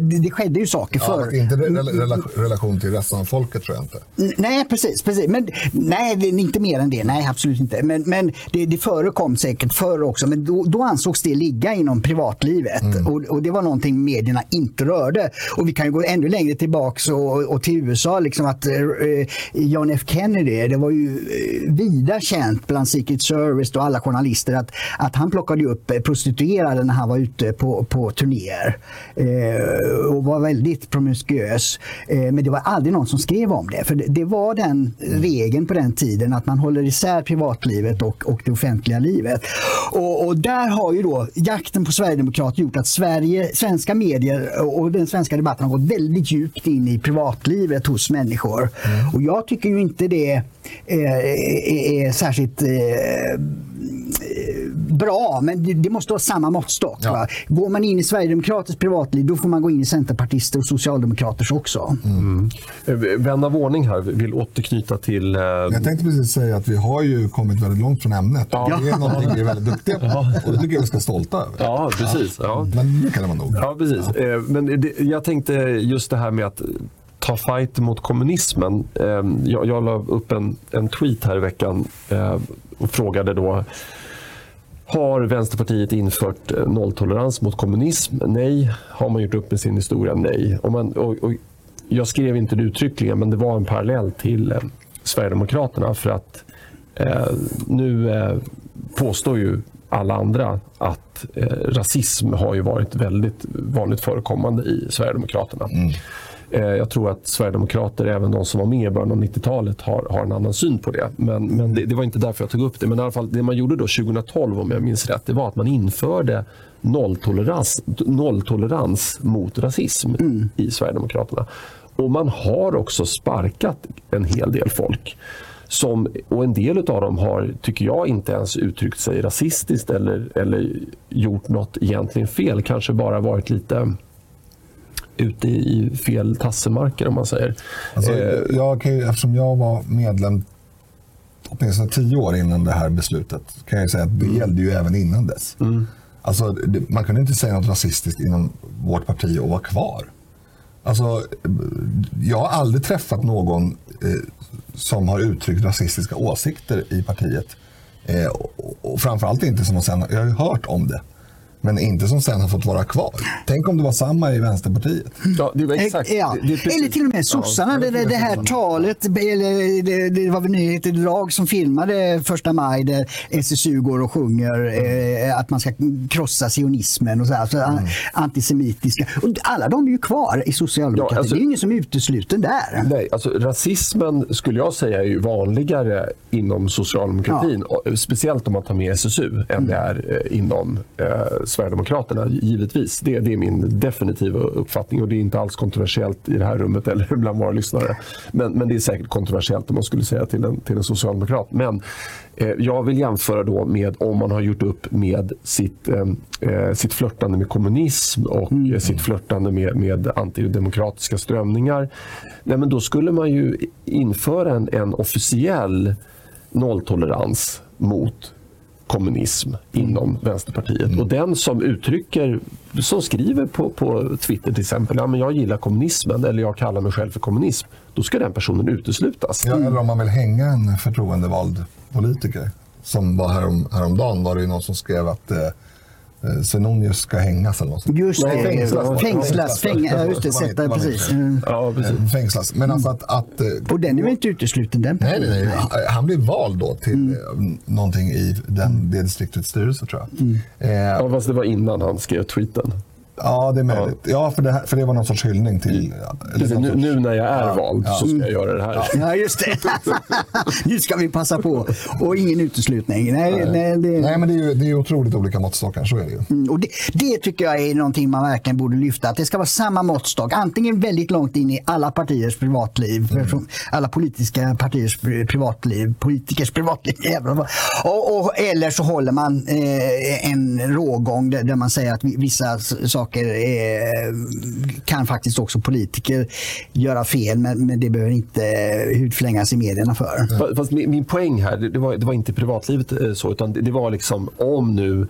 det, det skedde ju saker Ja, förr. inte rela- relation till resten av folket tror jag inte. Nej, precis. precis. Men, nej, inte mer än det. Nej, absolut inte. Men, men det, det förekom säkert förr också. Men då, då ansågs det ligga inom privatlivet. Och, och det var någonting medierna inte rörde. Och vi kan gå ännu längre tillbaka och, och till USA. Liksom att eh, John F Kennedy, det var ju eh, vida känt bland Secret Service och alla journalister att, att han plockade upp eh, prostituerade när han var ute på, på turnéer. Eh, och var väldigt promiskuös. Eh, men det var aldrig någon som skrev om det. För det, det var den regeln på den tiden att man håller isär privatlivet och, och det offentliga livet. Och, och där har ju då jakten på Sverigedemokrater gjort att Sverige, svenska medier och den svenska debatten har gått väldigt djupt in i privatlivet hos människor. Och jag tycker ju inte det eh, är, är särskilt eh, bra, men det, måste vara samma måttstock. Ja. Va? Går man in i Sverigedemokraternas privatliv då får man gå in i Centerpartister och Socialdemokraters också. Eh, Vän av ordning här vill återknyta till... eh, Jag tänkte precis säga att vi har ju kommit väldigt långt från ämnet. Ja. Det är någonting vi är väldigt duktiga på. Och det tycker jag vi ska vara stolta över. Ja, precis. Ja. Men det kan vara nog. Ja, precis. Eh, Men det, jag tänkte just det här med att ta fight mot kommunismen. Eh, Jag, jag la upp en, en tweet här i veckan eh, och frågade då har Vänsterpartiet infört eh, nolltolerans mot kommunism? Nej. Har man gjort upp med sin historia? Nej. Och man, och, och jag skrev inte det uttryckligen, men det var en parallell till eh, Sverigedemokraterna. För att eh, nu eh, påstår ju alla andra att eh, rasism har ju varit väldigt vanligt förekommande i Sverigedemokraterna. Mm. Eh, jag tror att Sverigedemokrater, även de som var med i början av 90-talet, har, har en annan syn på det. Men, men det, det var inte därför jag tog upp det. Men i alla fall, det man gjorde då 2012, om jag minns rätt, det var att man införde nolltolerans, nolltolerans mot rasism i Sverigedemokraterna. Och man har också sparkat en hel del folk. Som, och en del av dem har, tycker jag, inte ens uttryckt sig rasistiskt eller, eller gjort något egentligen fel. Kanske bara varit lite ute i fel tassemarker om man säger. Alltså, Eh, jag kan ju, eftersom jag var medlem åtminstone tio år innan det här beslutet kan jag säga att det gällde ju även innan dess. Alltså, det, man kunde inte säga något rasistiskt inom vårt parti och vara kvar. Alltså, jag har aldrig träffat någon eh, som har uttryckt rasistiska åsikter i partiet. Eh, och, och framförallt inte som sen, jag har ju hört om det. Men inte som sen har fått vara kvar. Tänk om det var samma i Vänsterpartiet. Ja, det var exakt. Eh, Ja. Det- det är precis- Eller till och med sossarna. Ja, det, det, det här talet, eller det, det var väl Nyheter Drag som filmade första maj där SSU går och sjunger eh, att man ska krossa sionismen och så här, så Mm. antisemitiska. Och alla de är ju kvar i socialdemokratin. Ja, alltså- det är ingen som är utesluten där. Nej, alltså rasismen skulle jag säga är ju vanligare inom socialdemokratin. och Speciellt om man tar med SSU än det är eh, inom eh, Sverigedemokraterna, givetvis. Det, det är min definitiva uppfattning och det är inte alls kontroversiellt i det här rummet eller bland våra lyssnare. Men, men det är säkert kontroversiellt om man skulle säga till en, till en socialdemokrat. Men eh, jag vill jämföra då med om man har gjort upp med sitt, eh, eh, sitt flörtande med kommunism och eh, sitt flörtande med, med antidemokratiska strömningar. Nej, men då skulle man ju införa en, en officiell nolltolerans mot kommunism inom Vänsterpartiet. Och den som uttrycker, som skriver på, på Twitter till exempel, ja, men jag gillar kommunismen eller jag kallar mig själv för kommunism, då ska den personen uteslutas. Ja, eller om man vill hänga en förtroendevald politiker. Som var härom, häromdagen var det någon som skrev att eh, eh, Svenonius ska hängas eller något sånt. Just det. fängslas. Fängslas. Fäng, ja, just det. Det var Sätta, det, det var precis. det. Mm. Ja, precis. Fängslas. Men alltså att... att eh, Och den är väl inte utesluten den Nej, nej, nej. Han blev vald då till Mm. eh, någonting i den, det distriktets styrelse tror jag. Eh, Ja, fast det var innan han skrev tweeten. Ja, det är möjligt. Ja, för, det, här, för det var någon sorts hyllning till... någon Nu, sorts- nu när jag är Ja, vald ja. så ska jag göra det här. Ja, just det. nu ska vi passa på. Och ingen uteslutning. Nej, nej, det... Nej, men det är ju det är otroligt olika måttstockar, så är det ju. Mm, Och det, det tycker jag är någonting man verkligen borde lyfta. Att det ska vara samma måttstock. Antingen väldigt långt in i alla partiers privatliv. eftersom Alla politiska partiers pri- privatliv. Politikers privatliv. Och, och, eller så håller man eh, en rågång där, där man säger att vi- vissa s- saker eh, kan faktiskt också politiker göra fel. Men, men det behöver inte hudflängas i medierna för. Fa- Fast min, min poäng här, det, var, det var inte privatlivet eh, så, utan det, det var liksom om nu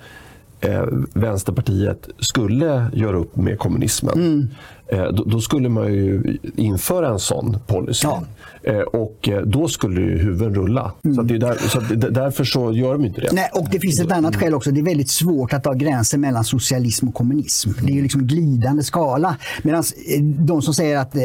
eh, Vänsterpartiet skulle göra upp med kommunismen, eh, då, då skulle man ju införa en sån policy. Ja. Eh, och eh, då skulle ju huvuden rulla. Så, att det är där, så därför så gör de inte det. Nej, och det finns ett annat skäl också. Det är väldigt svårt att dra gränser mellan socialism och kommunism. Det är ju liksom glidande skala. Medan eh, de som säger att eh,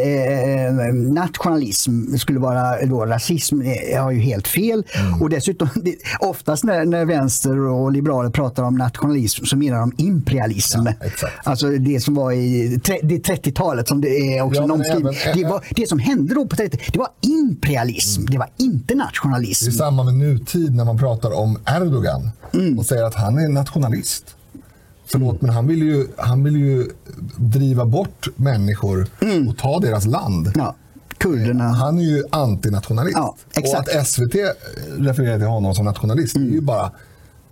nationalism skulle vara då rasism har ju helt fel. Och dessutom, det, oftast när, när vänster och liberaler pratar om nationalism så menar de imperialism. Ja, exakt. Alltså det som var i tre- det 30-talet som det är också Ja, omskrivning. även- Det, var, det som hände då på 30 det var imperialism. Det var inte nationalism. Det är samma med nutid när man pratar om Erdogan och säger att han är nationalist. Förlåt, men han vill, ju, han vill ju driva bort människor och ta deras land. Ja, kurderna. Han är ju antinationalist. Ja. Och att SVT refererar till honom som nationalist, det är ju bara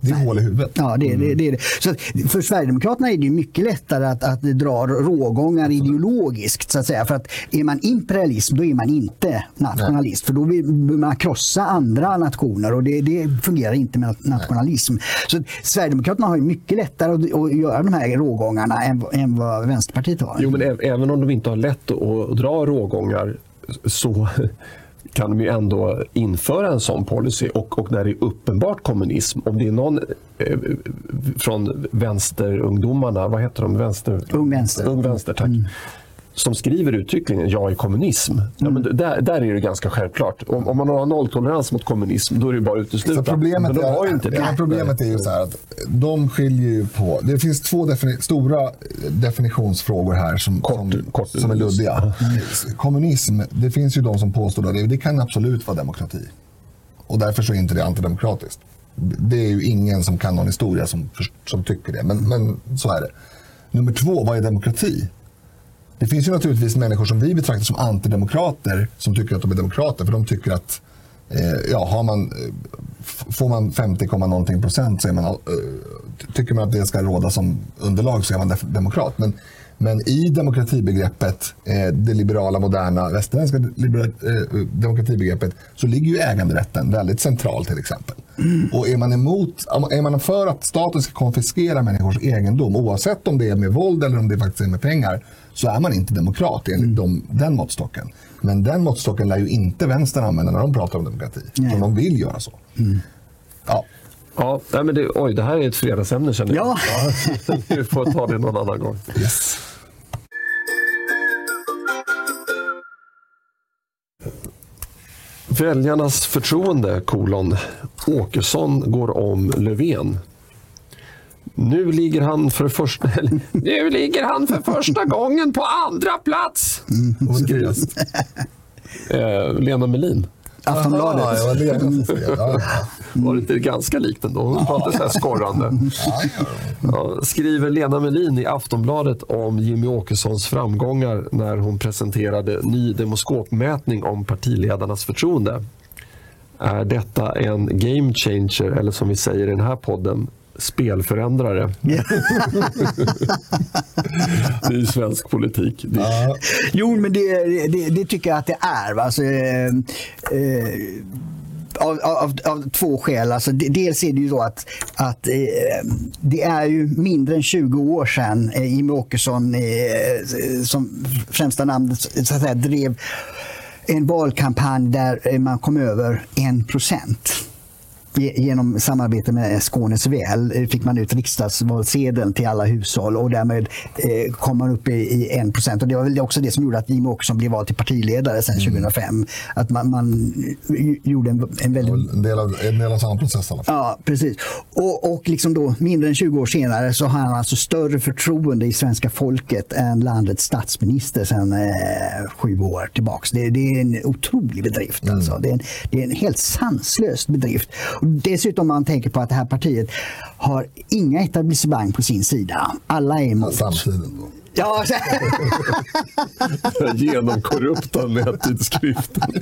det är hål i huvudet. Ja, det, det, det är det. Så för Sverigedemokraterna är det mycket lättare att, att dra rågångar ideologiskt. Så att säga. För att är man imperialism, då är man inte nationalist. För då vill man krossa andra nationer och det, det fungerar inte med nationalism. Så att Sverigedemokraterna har mycket lättare att, att göra de här rågångarna än, än vad Vänsterpartiet har. Jo, men även om de inte har lätt att, att dra rågångar så kan de ju ändå införa en sån policy. Och, och när det är uppenbart kommunism, om det är någon eh, från vänsterungdomarna, vad heter de? Vänster, Ung vänster. Ung vänster, tack. Som skriver uttryckligen jag är kommunism. Ja, men där, där är det ganska självklart. Om, om man har nolltolerans mot kommunism, då är det bara att utesluta. problemet, men de har ju är, inte det. ja, problemet är ju så här att de skiljer ju på... Det finns två defini- stora definitionsfrågor här som, Kort- som, kort- som är luddiga. Kommunism, det finns ju de som påstår att det, det kan absolut vara demokrati. Och därför så är inte det antidemokratiskt. Det är ju ingen som kan någon historia som, som tycker det, men, men så är det. Nummer två, vad är demokrati? Det finns ju naturligtvis människor som vi betraktar som antidemokrater som tycker att de är demokrater för de tycker att eh, ja, har man, eh, får man 50, någonting procent så är man, eh, tycker man att det ska råda som underlag så är man demokrat. Men, men i demokratibegreppet, eh, det liberala, moderna, västerländska libera, eh, demokratibegreppet så ligger ju äganderätten väldigt central till exempel. Och är man emot, är man för att staten ska konfiskera människors egendom oavsett om det är med våld eller om det faktiskt är med pengar så är man inte demokrat enligt de, den måttstocken. Men den måttstocken lär ju inte vänstern använda när de pratar om demokrati. För de vill göra så. Ja. Ja, nej, men det, oj, det här är ett fredagsämne känner jag. Ja. Ja, vi får ta det någon annan gång. Yes. Väljarnas förtroende, kolon. Åkesson går om Löfven. Nu ligger han för första, nu ligger han för första gången på andra plats. Skrivs. Eh, Lena Melin. Aftonbladet. Ja, det. Ja, ja. Var det inte ganska likt ändå? Hon inte så här skorrande. Ja, skriver Lena Melin i Aftonbladet om Jimmy Åkessons framgångar när hon presenterade ny demoskopmätning om partiledarnas förtroende. Är detta en game changer eller som vi säger i den här podden, spelförändrare? det är ju svensk politik. Det Ja. Jo, men det, det, det tycker jag att det är. Alltså, eh, eh, av, av, av två skäl. Alltså, de- dels är det ju så att, att eh, det är ju mindre än 20 år sedan eh, Jimmie Åkesson eh, som främsta namn så att säga, drev en valkampanj där eh, man kom över 1 procent. Genom samarbete med Skånes väl eh, fick man ut riksdagsvalsedeln till alla hushåll och därmed eh, kom man upp i, i 1 procent. Det var väl också det som gjorde att Jimmie Åkesson blev vald till partiledare sen 2005. Mm. Att man, man gjorde en, en väldigt... En del, av, en del av samma process alla. Ja, precis. Och, och liksom då, mindre än 20 år senare så har han alltså större förtroende i svenska folket än landets statsminister sen eh, sju år tillbaka. Det, det, är en otrolig bedrift. Mm. Alltså. Det, är en, det är en helt sanslös bedrift. Dessutom om man tänker på att det här partiet har inga etablissemang på sin sida. Alla är emot. Samtidigt. Ja. Genomkorrupta nättidsskriften.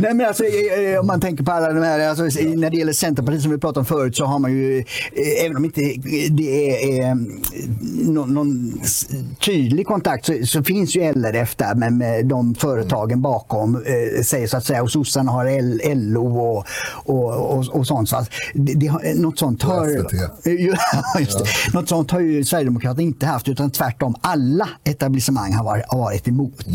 Nej, men alltså, eh, eh, om man tänker på alla de här, alltså, när det gäller Centerpartiet som vi pratade om förut så har man ju, eh, även om inte det är någon, någon tydlig kontakt så, så, finns ju LRF där med, med de företagen bakom eh, sig så att säga och sossarna har L, LO och, och, och, och sånt. Så det, det, något sånt har, ja, just det. Något sånt har ju Sverigedemokraterna inte haft utan tvärtom alla etablissemang har varit, har varit emot.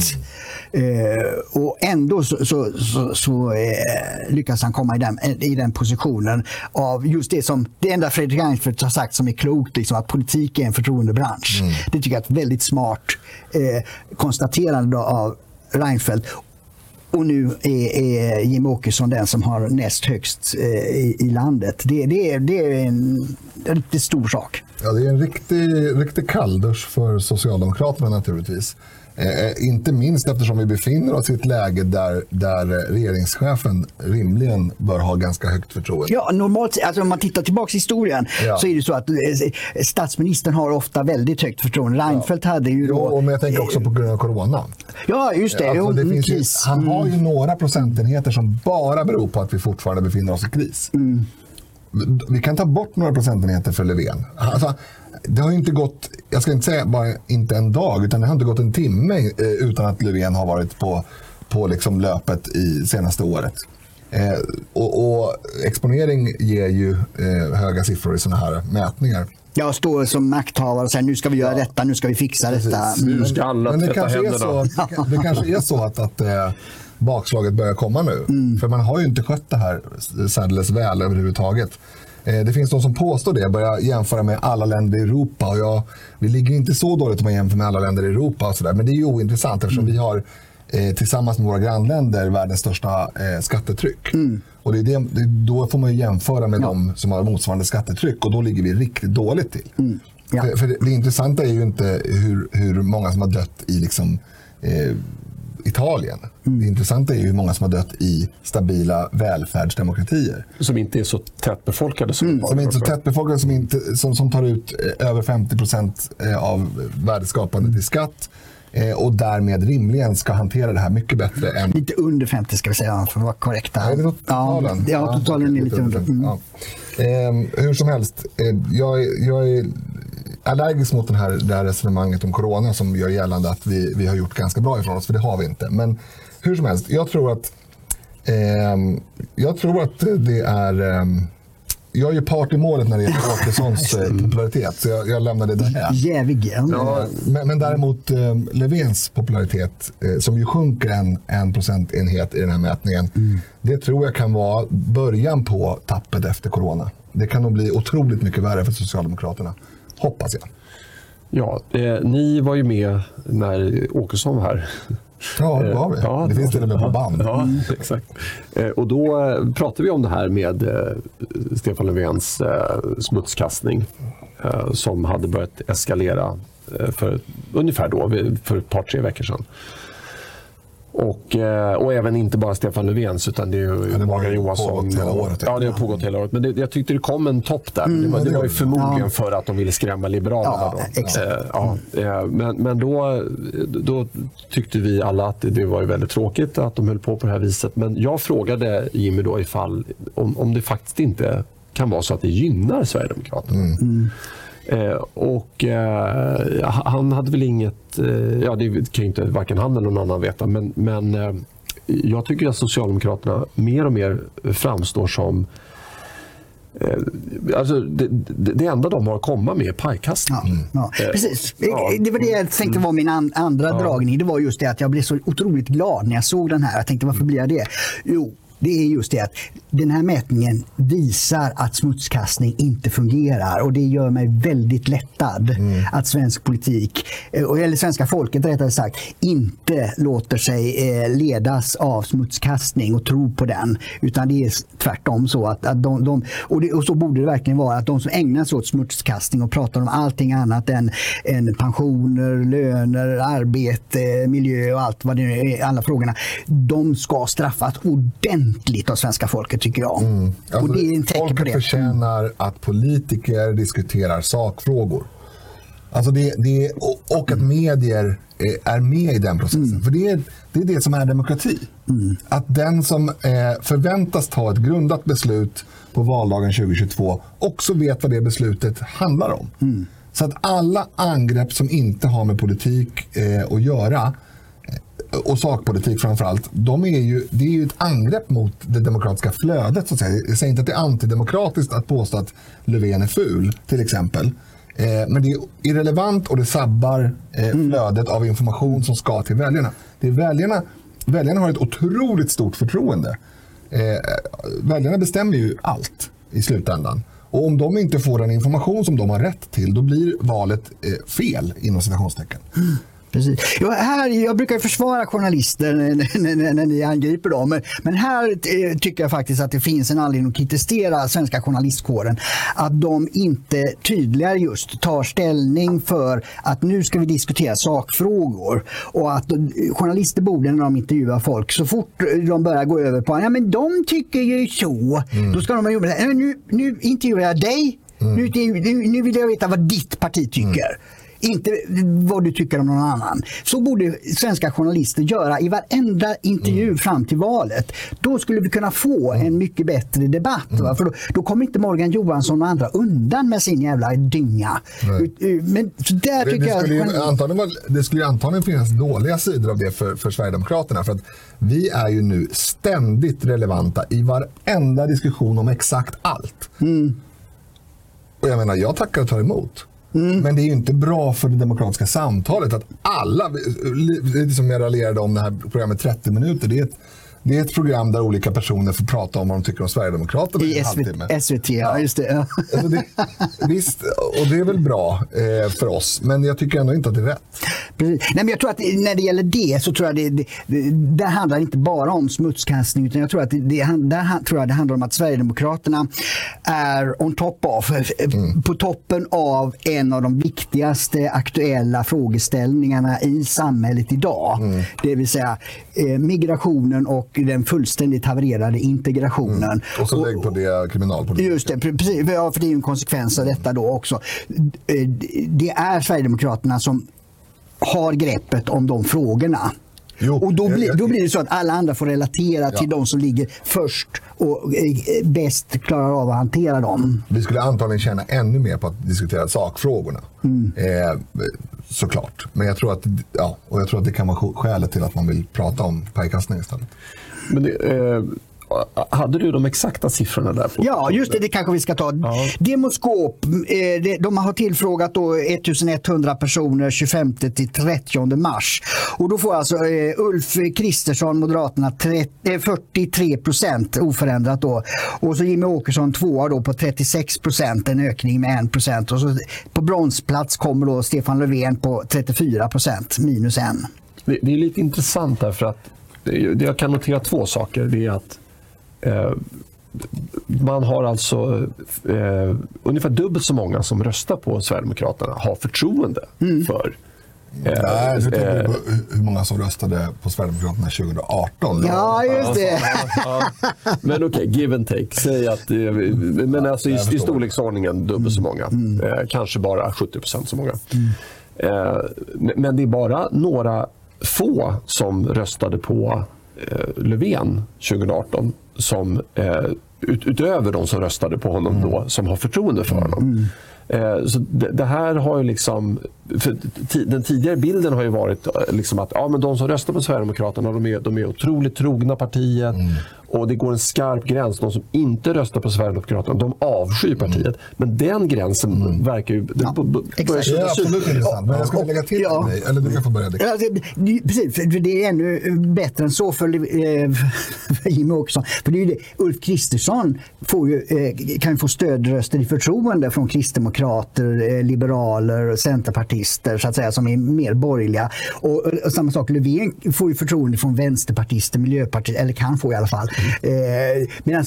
Mm. Eh, och ändå så, så, så, så eh, lyckas han komma i den, i den positionen av just det som det enda Fredrik Reinfeldt har sagt som är klokt, liksom, att politik är en förtroendebransch. Mm. Det tycker jag är ett väldigt smart eh, konstaterande av Reinfeldt. Och nu är, är Jim Åkesson den som har näst högst eh, i, i, landet. Det, det, det är en, riktigt stor sak. Ja, det är en riktig, riktig kalldusch för Socialdemokraterna naturligtvis. Eh, eh, inte minst eftersom vi befinner oss i ett läge där, där regeringschefen rimligen bör ha ganska högt förtroende. Ja, normalt alltså om man tittar tillbaka i historien ja. så är det så att eh, statsministern har ofta väldigt högt förtroende. Reinfeldt ja. hade ju... Då, jo, men jag tänker också på grund av corona. Ja, just det. Alltså, det finns ju, han har ju mm. några procentenheter som bara beror på att vi fortfarande befinner oss i kris. Mm. Vi kan ta bort några procentenheter för Löfven. Alltså, det har inte gått, jag ska inte säga bara inte en dag, utan det har inte gått en timme eh, utan att Löfven har varit på, på liksom löpet i senaste året. Eh, och, och, exponering ger ju eh, höga siffror i sådana här mätningar. Jag står som makthavare och säger nu ska vi göra ja. detta, nu ska vi fixa detta. Nu ska alla Men det kanske, är så, det, det kanske är så att, att eh, bakslaget börjar komma nu. Mm. För man har ju inte skött det här särdeles väl överhuvudtaget. Eh, det finns de som påstår det, börjar jämföra med alla länder i Europa. Och jag, vi ligger inte så dåligt om man jämför med alla länder i Europa. Och så där, men det är ju ointressant eftersom mm. vi har eh, tillsammans med våra grannländer världens största eh, skattetryck. Mm. Och det är det, det, då får man jämföra med ja. de som har motsvarande skattetryck och då ligger vi riktigt dåligt till. Mm. Ja. För, för det, det, intressanta är ju inte hur, hur många som har dött i liksom, eh, Italien. Mm. Det intressanta är hur många som har dött i stabila välfärdsdemokratier. Som inte är så tättbefolkade som mm. Som inte är så tättbefolkade, som, inte, som, som tar ut eh, över 50 procent eh, av värdeskapandet mm. i skatt eh, och därmed rimligen ska hantera det här mycket bättre än... Lite under 50 ska vi säga för att vara korrekta. Är det totalen? Ja, ja totalen är lite under. Mm. Ja. Eh, hur som helst, eh, jag, jag är allergisk mot den här, det här resonemanget om corona som gör gällande att vi, vi har gjort ganska bra ifrån oss, för det har vi inte. Men hur som helst, jag tror att, eh, jag tror att det är... Eh, jag är ju part i målet när det gäller Åkessons eh, popularitet, så jag, jag lämnar det där. Jävig. Ja, men, men däremot eh, Löfvens popularitet, eh, som ju sjunker en, en procentenhet i den här mätningen, mm. det tror jag kan vara början på tappet efter corona. Det kan nog bli otroligt mycket värre för Socialdemokraterna. Hoppas jag. Ja, eh, ni var ju med när Åkesson var här. Ja, det var vi. Ja, det finns till och med på band. Ja, exakt. Eh, och då eh, pratade vi om det här med eh, Stefan Löfvens smutskastning som hade börjat eskalera för ungefär då, för ett par, tre veckor sedan. Och, eh, och även inte bara Stefan Löfvens utan det är ju ja, Morgan Johansson. Hela året, ja, det har pågått hela året. Men det, jag tyckte det kom en topp där. Mm, det, var, det var ju förmodligen ja. för att de ville skrämma Liberalerna. Ja. Eh, ja, eh, men men då, då tyckte vi alla att det var väldigt tråkigt att de höll på på det här viset. Men jag frågade Jimmy då ifall om, om det faktiskt inte kan vara så att det gynnar Sverigedemokraterna. Mm. Mm. Eh, och eh, han hade väl inget, eh, ja det kan ju inte varken han eller någon annan veta, men, men jag tycker att Socialdemokraterna mer och mer framstår som Alltså, det, det, enda de har att komma med är pajkastning. Ja, ja. Eh, Precis. Ja. Det var det jag tänkte var min andra ja. dragning. Det var just det att jag blev så otroligt glad när jag såg den här. Jag tänkte varför blir jag det? Jo, det är just det att den här mätningen visar att smutskastning inte fungerar och det gör mig väldigt lättad mm. att svensk politik, eh, eller svenska folket rättare sagt, inte låter sig eh, ledas av smutskastning och tro på den. Utan det är tvärtom så att, att de, de och, det, och, så borde det verkligen vara, att de som ägnar sig åt smutskastning och pratar om allting annat än, än pensioner, löner, arbete, miljö och allt vad det är, alla frågorna, de ska straffas ordentligt av svenska folket tycker jag. Mm. Alltså, och det är en tecken på det. förtjänar att politiker diskuterar sakfrågor. Alltså det, det, och att medier är med i den processen. Mm. För det är, det är det som är demokrati. Mm. Att den som eh, förväntas ta ett grundat beslut på valdagen 2022 också vet vad det beslutet handlar om. Mm. Så att alla angrepp som inte har med politik eh, att göra och sakpolitik framförallt, de är ju, det är ju ett angrepp mot det demokratiska flödet. Så att säga. Jag säger inte att det är antidemokratiskt att påstå att Löfven är ful, till exempel. Eh, men det är irrelevant och det sabbar eh, mm. flödet av information som ska till väljarna. Det är väljarna. Väljarna har ett otroligt stort förtroende. Eh, väljarna bestämmer ju allt i slutändan. Och om de inte får den information som de har rätt till, då blir valet eh, fel, inom citationstecken. Precis. Ja, här, jag brukar försvara journalister när, när, när ni angriper dem. Men, men här eh, tycker jag faktiskt att det finns en anledning att kritisera svenska journalistkåren. Att de inte tydligare just tar ställning för att nu ska vi diskutera sakfrågor. Och att journalister borde när de intervjuar folk, så fort de börjar gå över på ja, men de tycker ju så. Mm. Då ska de jobba nu, nu intervjuar jag dig. Mm. Nu, nu, nu, vill jag veta vad ditt parti tycker. Mm. Inte vad du tycker om någon annan. Så borde svenska journalister göra i varenda intervju mm. fram till valet. Då skulle vi kunna få en mm. mycket bättre debatt. Mm. För då, då, kommer inte Morgan Johansson och andra undan med sin jävla dynga. Men där tycker det, skulle jag... antagligen, det skulle antagligen finnas dåliga sidor av det för, för Sverigedemokraterna. För att vi är ju nu ständigt relevanta i varenda diskussion om exakt allt. Mm. Och jag menar, jag tackar och tar emot. Mm. Men det är ju inte bra för det demokratiska samtalet att alla, det som jag raljerade om det här programmet 30 minuter, det är ett det är ett program där olika personer får prata om vad de tycker om Sverigedemokraterna i en SVT, SVT, ja, just det. Ja. Alltså det. Visst, och det är väl bra eh, för oss, men jag tycker ändå inte att det är rätt. Precis. Nej, men jag tror att när det gäller det så tror jag det, det, det handlar inte bara om smutskastning utan jag tror att det, det, där tror jag det handlar om att Sverigedemokraterna är on top of, mm. på toppen av en av de viktigaste aktuella frågeställningarna i samhället idag. Mm. Det vill säga eh, migrationen och den fullständigt havererade integrationen. Mm. Och så lägg på det kriminalpolitiken. Just det, precis, ja, för det är en konsekvens av detta då också. Eh, det är Sverigedemokraterna som har greppet om de frågorna. Jo, och då blir, då blir det så att alla andra får relatera ja. till de som ligger först och eh, bäst klarar av att hantera dem. Vi skulle antagligen tjäna ännu mer på att diskutera sakfrågorna. Mm. Eh, såklart. Men jag tror, att, ja, och jag tror att det kan vara skälet till att man vill prata om pajkastning istället. Men det, eh, hade du de exakta siffrorna där? På? Ja, just det. Det kanske vi ska ta. Ja. Demoskop, eh, de har tillfrågat då 1100 personer 25 till 30 mars. Och då får alltså eh, Ulf Kristersson, Moderaterna, 43 eh, procent oförändrat då. Och så Jimmy Åkesson tvåa då på 36 procent, en ökning med 1 procent. Och så på bronsplats kommer då Stefan Löfven på 34 procent, minus en. Det, det är lite intressant därför att jag kan notera två saker. Det är att Eh, man har alltså eh, ungefär dubbelt så många som röstar på Sverigedemokraterna har förtroende mm. för Eh, Nej, du eh, hur många som röstade på Sverigedemokraterna 2018. Ja, just det. Ja, Men okej, okay, give and take. Säg att, men alltså i, i storleksordningen dubbelt så många. Mm. Eh, kanske bara 70 procent så många. Mm. Eh, men det är bara några få som röstade på eh, Löfven 2018 som, eh, ut, utöver de som röstade på honom mm. då, som har förtroende för honom. Mm. Eh, så det, det, här har ju liksom, den tidigare bilden har ju varit eh, liksom att ja, men de som röstar på Sverigedemokraterna de är, de är otroligt trogna partiet. Mm. och det går en skarp gräns. De som inte röstar på Sverigedemokraterna, de avskyr partiet. Mm. Men den gränsen verkar ju... Ja, exakt. Det är absolut intressant. Men jag skulle lägga till ja. grej. Eller du kan få börja. Dick. Ja, det, det, precis, för det är ännu bättre än så för, eh, för Jimmie Åkesson. För det är ju det, Ulf Kristersson får ju, eh, kan ju få stödröster i förtroende från kristdemokrater, eh, liberaler, centerpartister så att säga, som är mer borgerliga. Och, och samma sak, Löfven får ju förtroende från vänsterpartister, miljöpartister, eller kan få i alla fall. Eh, Medan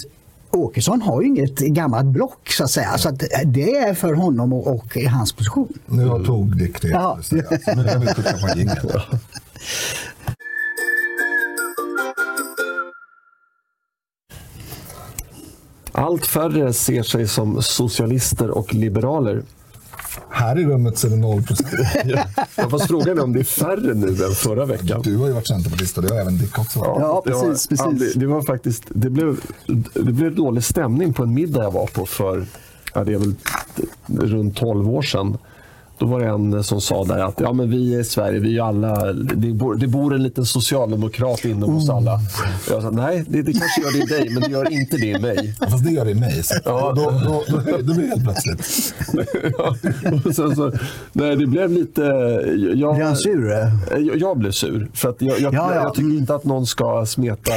Åkesson har ju inget gammalt block så att säga. Så att det är för honom och, och hans position. Nu tog Dick det. Ja. Så nu kan vi skicka på en jingel. Allt färre ser sig som socialister och liberaler. Här i rummet så är det noll procent. Jag fast frågan är om det är färre nu än förra veckan. Du har ju varit centerpartist och det har även Dick också varit. Ja, det var precis, precis. aldrig- det var faktiskt, det blev, det blev dålig stämning på en middag jag var på för, ja, det är väl runt 12 år sedan. Då var det en som sa där att ja, men vi är i Sverige, vi alla, det bor, det bor en liten socialdemokrat inom oss alla. Och Jag sa, nej, det, det kanske gör det i dig, men det gör inte det i mig. Ja, Fast det gör det i mig. Så Ja. då, då, då, då blir det helt plötsligt. ja, och sen så, nej, det blev lite... Jag, Blir han sur? Jag, jag blev sur. För att jag, jag, Ja, ja. jag tycker inte att någon ska smeta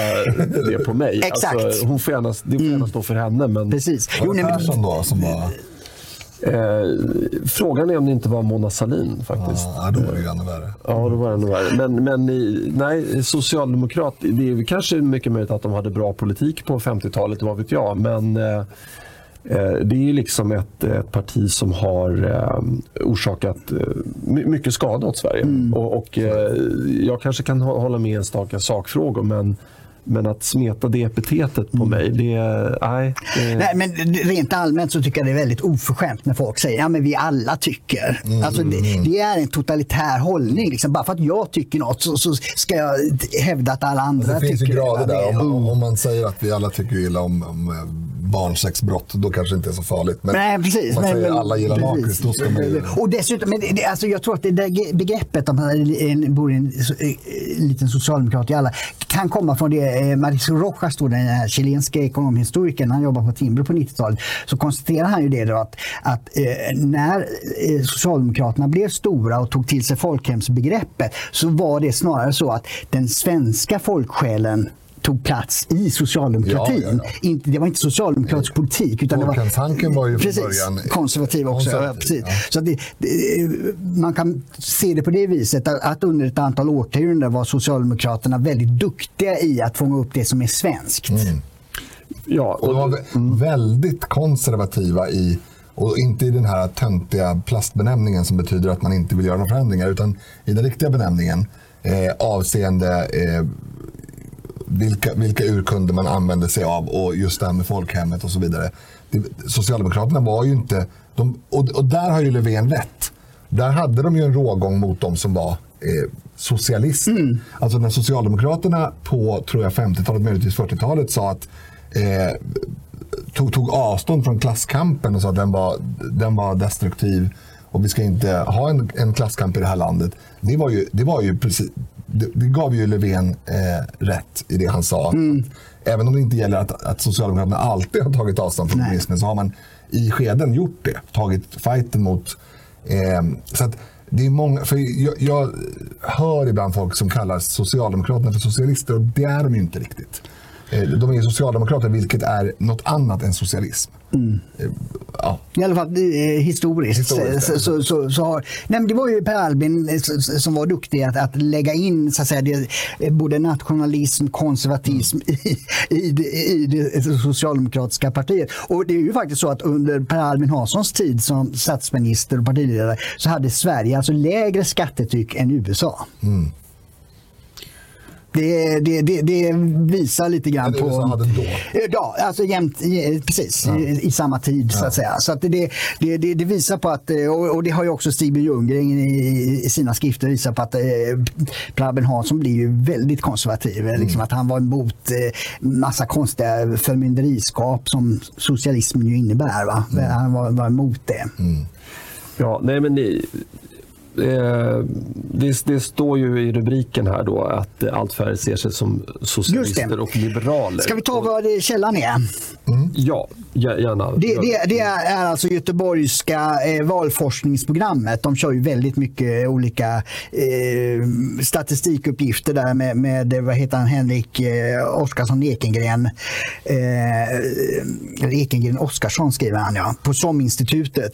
det på mig. Exakt. Mm. Alltså, hon får gärna, det får gärna stå för henne. Men, Precis. Var Jo, nej, men, Persson då som var... eh, frågan är om det inte var Mona Sahlin faktiskt. Ja, då var det ännu värre. Ja, då var det ännu värre. Men, men i- nej, socialdemokrat, det är kanske mycket möjligt att de hade bra politik på 50-talet, vad vet jag. Men eh, eh, det är liksom ett, ett parti som har eh, orsakat eh, my- mycket skada åt Sverige. Och, och eh, jag kanske kan hå- hålla med i enstaka sakfrågor, men, men att smeta det epitetet på mig, det, nej, det, Nej, men rent allmänt så tycker jag det är väldigt oförskämt när folk säger ja men vi alla tycker. Alltså, det, det är en totalitär hållning. Liksom. Bara för att jag tycker något så, så ska jag hävda att alla andra Det finns tycker ju grader det. där. Om, om man säger att vi alla tycker illa om, om eh, barnsexbrott, då kanske det inte är så farligt. Men Nej, precis. om man men, säger men- alla gillar lakrits, då ska man ju... Och dessutom, men det, alltså jag tror att det där begreppet att man en- bor i en eh, liten socialdemokrat i alla kan komma från det eh, Mauricio Rojas, då, den här chilenska ekonomhistorikern, han jobbar på Timbro på 90-talet, så konstaterar han ju det då att, att eh, när Socialdemokraterna blev stora och tog till sig folkhemsbegreppet så var det snarare så att den svenska folksjälen tog plats i socialdemokratin. Ja, ja, ja. Inte, det var inte socialdemokratisk politik. Utan det var, Folkhemstanken var ju från precis, början konservativ också. Konservativ, precis. ja. Så det, det, man kan se det på det viset att, under ett antal årtionden var Socialdemokraterna väldigt duktiga i att fånga upp det som är svenskt. ja, Och de var vä- väldigt konservativa i, och inte i den här töntiga plastbenämningen som betyder att man inte vill göra några förändringar, utan i den riktiga benämningen eh, avseende eh, vilka, vilka urkunder man använder sig av och just det här med folkhemmet och så vidare. Socialdemokraterna var ju inte, de, och, och där har ju Löfven rätt. Där hade de ju en rågång mot de som var eh, socialister. Alltså när Socialdemokraterna på, tror jag, 50-talet, möjligtvis 40-talet sa att eh, tog, tog avstånd från klasskampen och sa att den var, den var destruktiv och vi ska inte ha en, en klasskamp i det här landet. Det, var ju, det, var ju precis, det, det gav ju Löfven eh, rätt i det han sa. Även om det inte gäller att, att Socialdemokraterna alltid har tagit avstånd från kommunismen så har man i skeden gjort det. Tagit fighten mot... Eh, så att det är många, för jag, jag hör ibland folk som kallar Socialdemokraterna för socialister och det är de ju inte riktigt. Eh, De är socialdemokrater, vilket är något annat än socialism. Eh, Ja. I alla fall historiskt. Historiskt, så, så, så, så har, nej, det var ju Per Albin eh, som var duktig att, att lägga in så att säga, det, både nationalism konservatism i, i, det, i det socialdemokratiska partiet. Och det är ju faktiskt så att under Per Albin Hanssons tid som statsminister och partiledare så hade Sverige alltså lägre skattetryck än USA. Det, det, det, det visar lite grann Men på... USA hade då? Ja, alltså jämt, eh, precis, i, i samma tid så att säga. Så att det, det, det, det visar på att, eh, och, det har ju också Stig B. Ljunggren i, i sina skrifter visat på att eh, Per Albin Hansson blir ju väldigt konservativ. Mm. Liksom att han var emot eh, massa konstiga förmynderiskap som socialismen ju innebär. Va? Mm. Han var, var emot det. Ja, nej men det, Eh, det, det, står ju i rubriken här då att allt färre ser sig som socialister och liberaler. Ska vi ta vad källan är? Mm. Ja, gärna. Det, det, det, är alltså Göteborgska eh, valforskningsprogrammet. De kör ju väldigt mycket olika eh, statistikuppgifter där med, med vad heter han, Henrik eh, Oskarsson Ekengren. Eh, Ekengren Oskarsson skriver han ja, på SOM-institutet.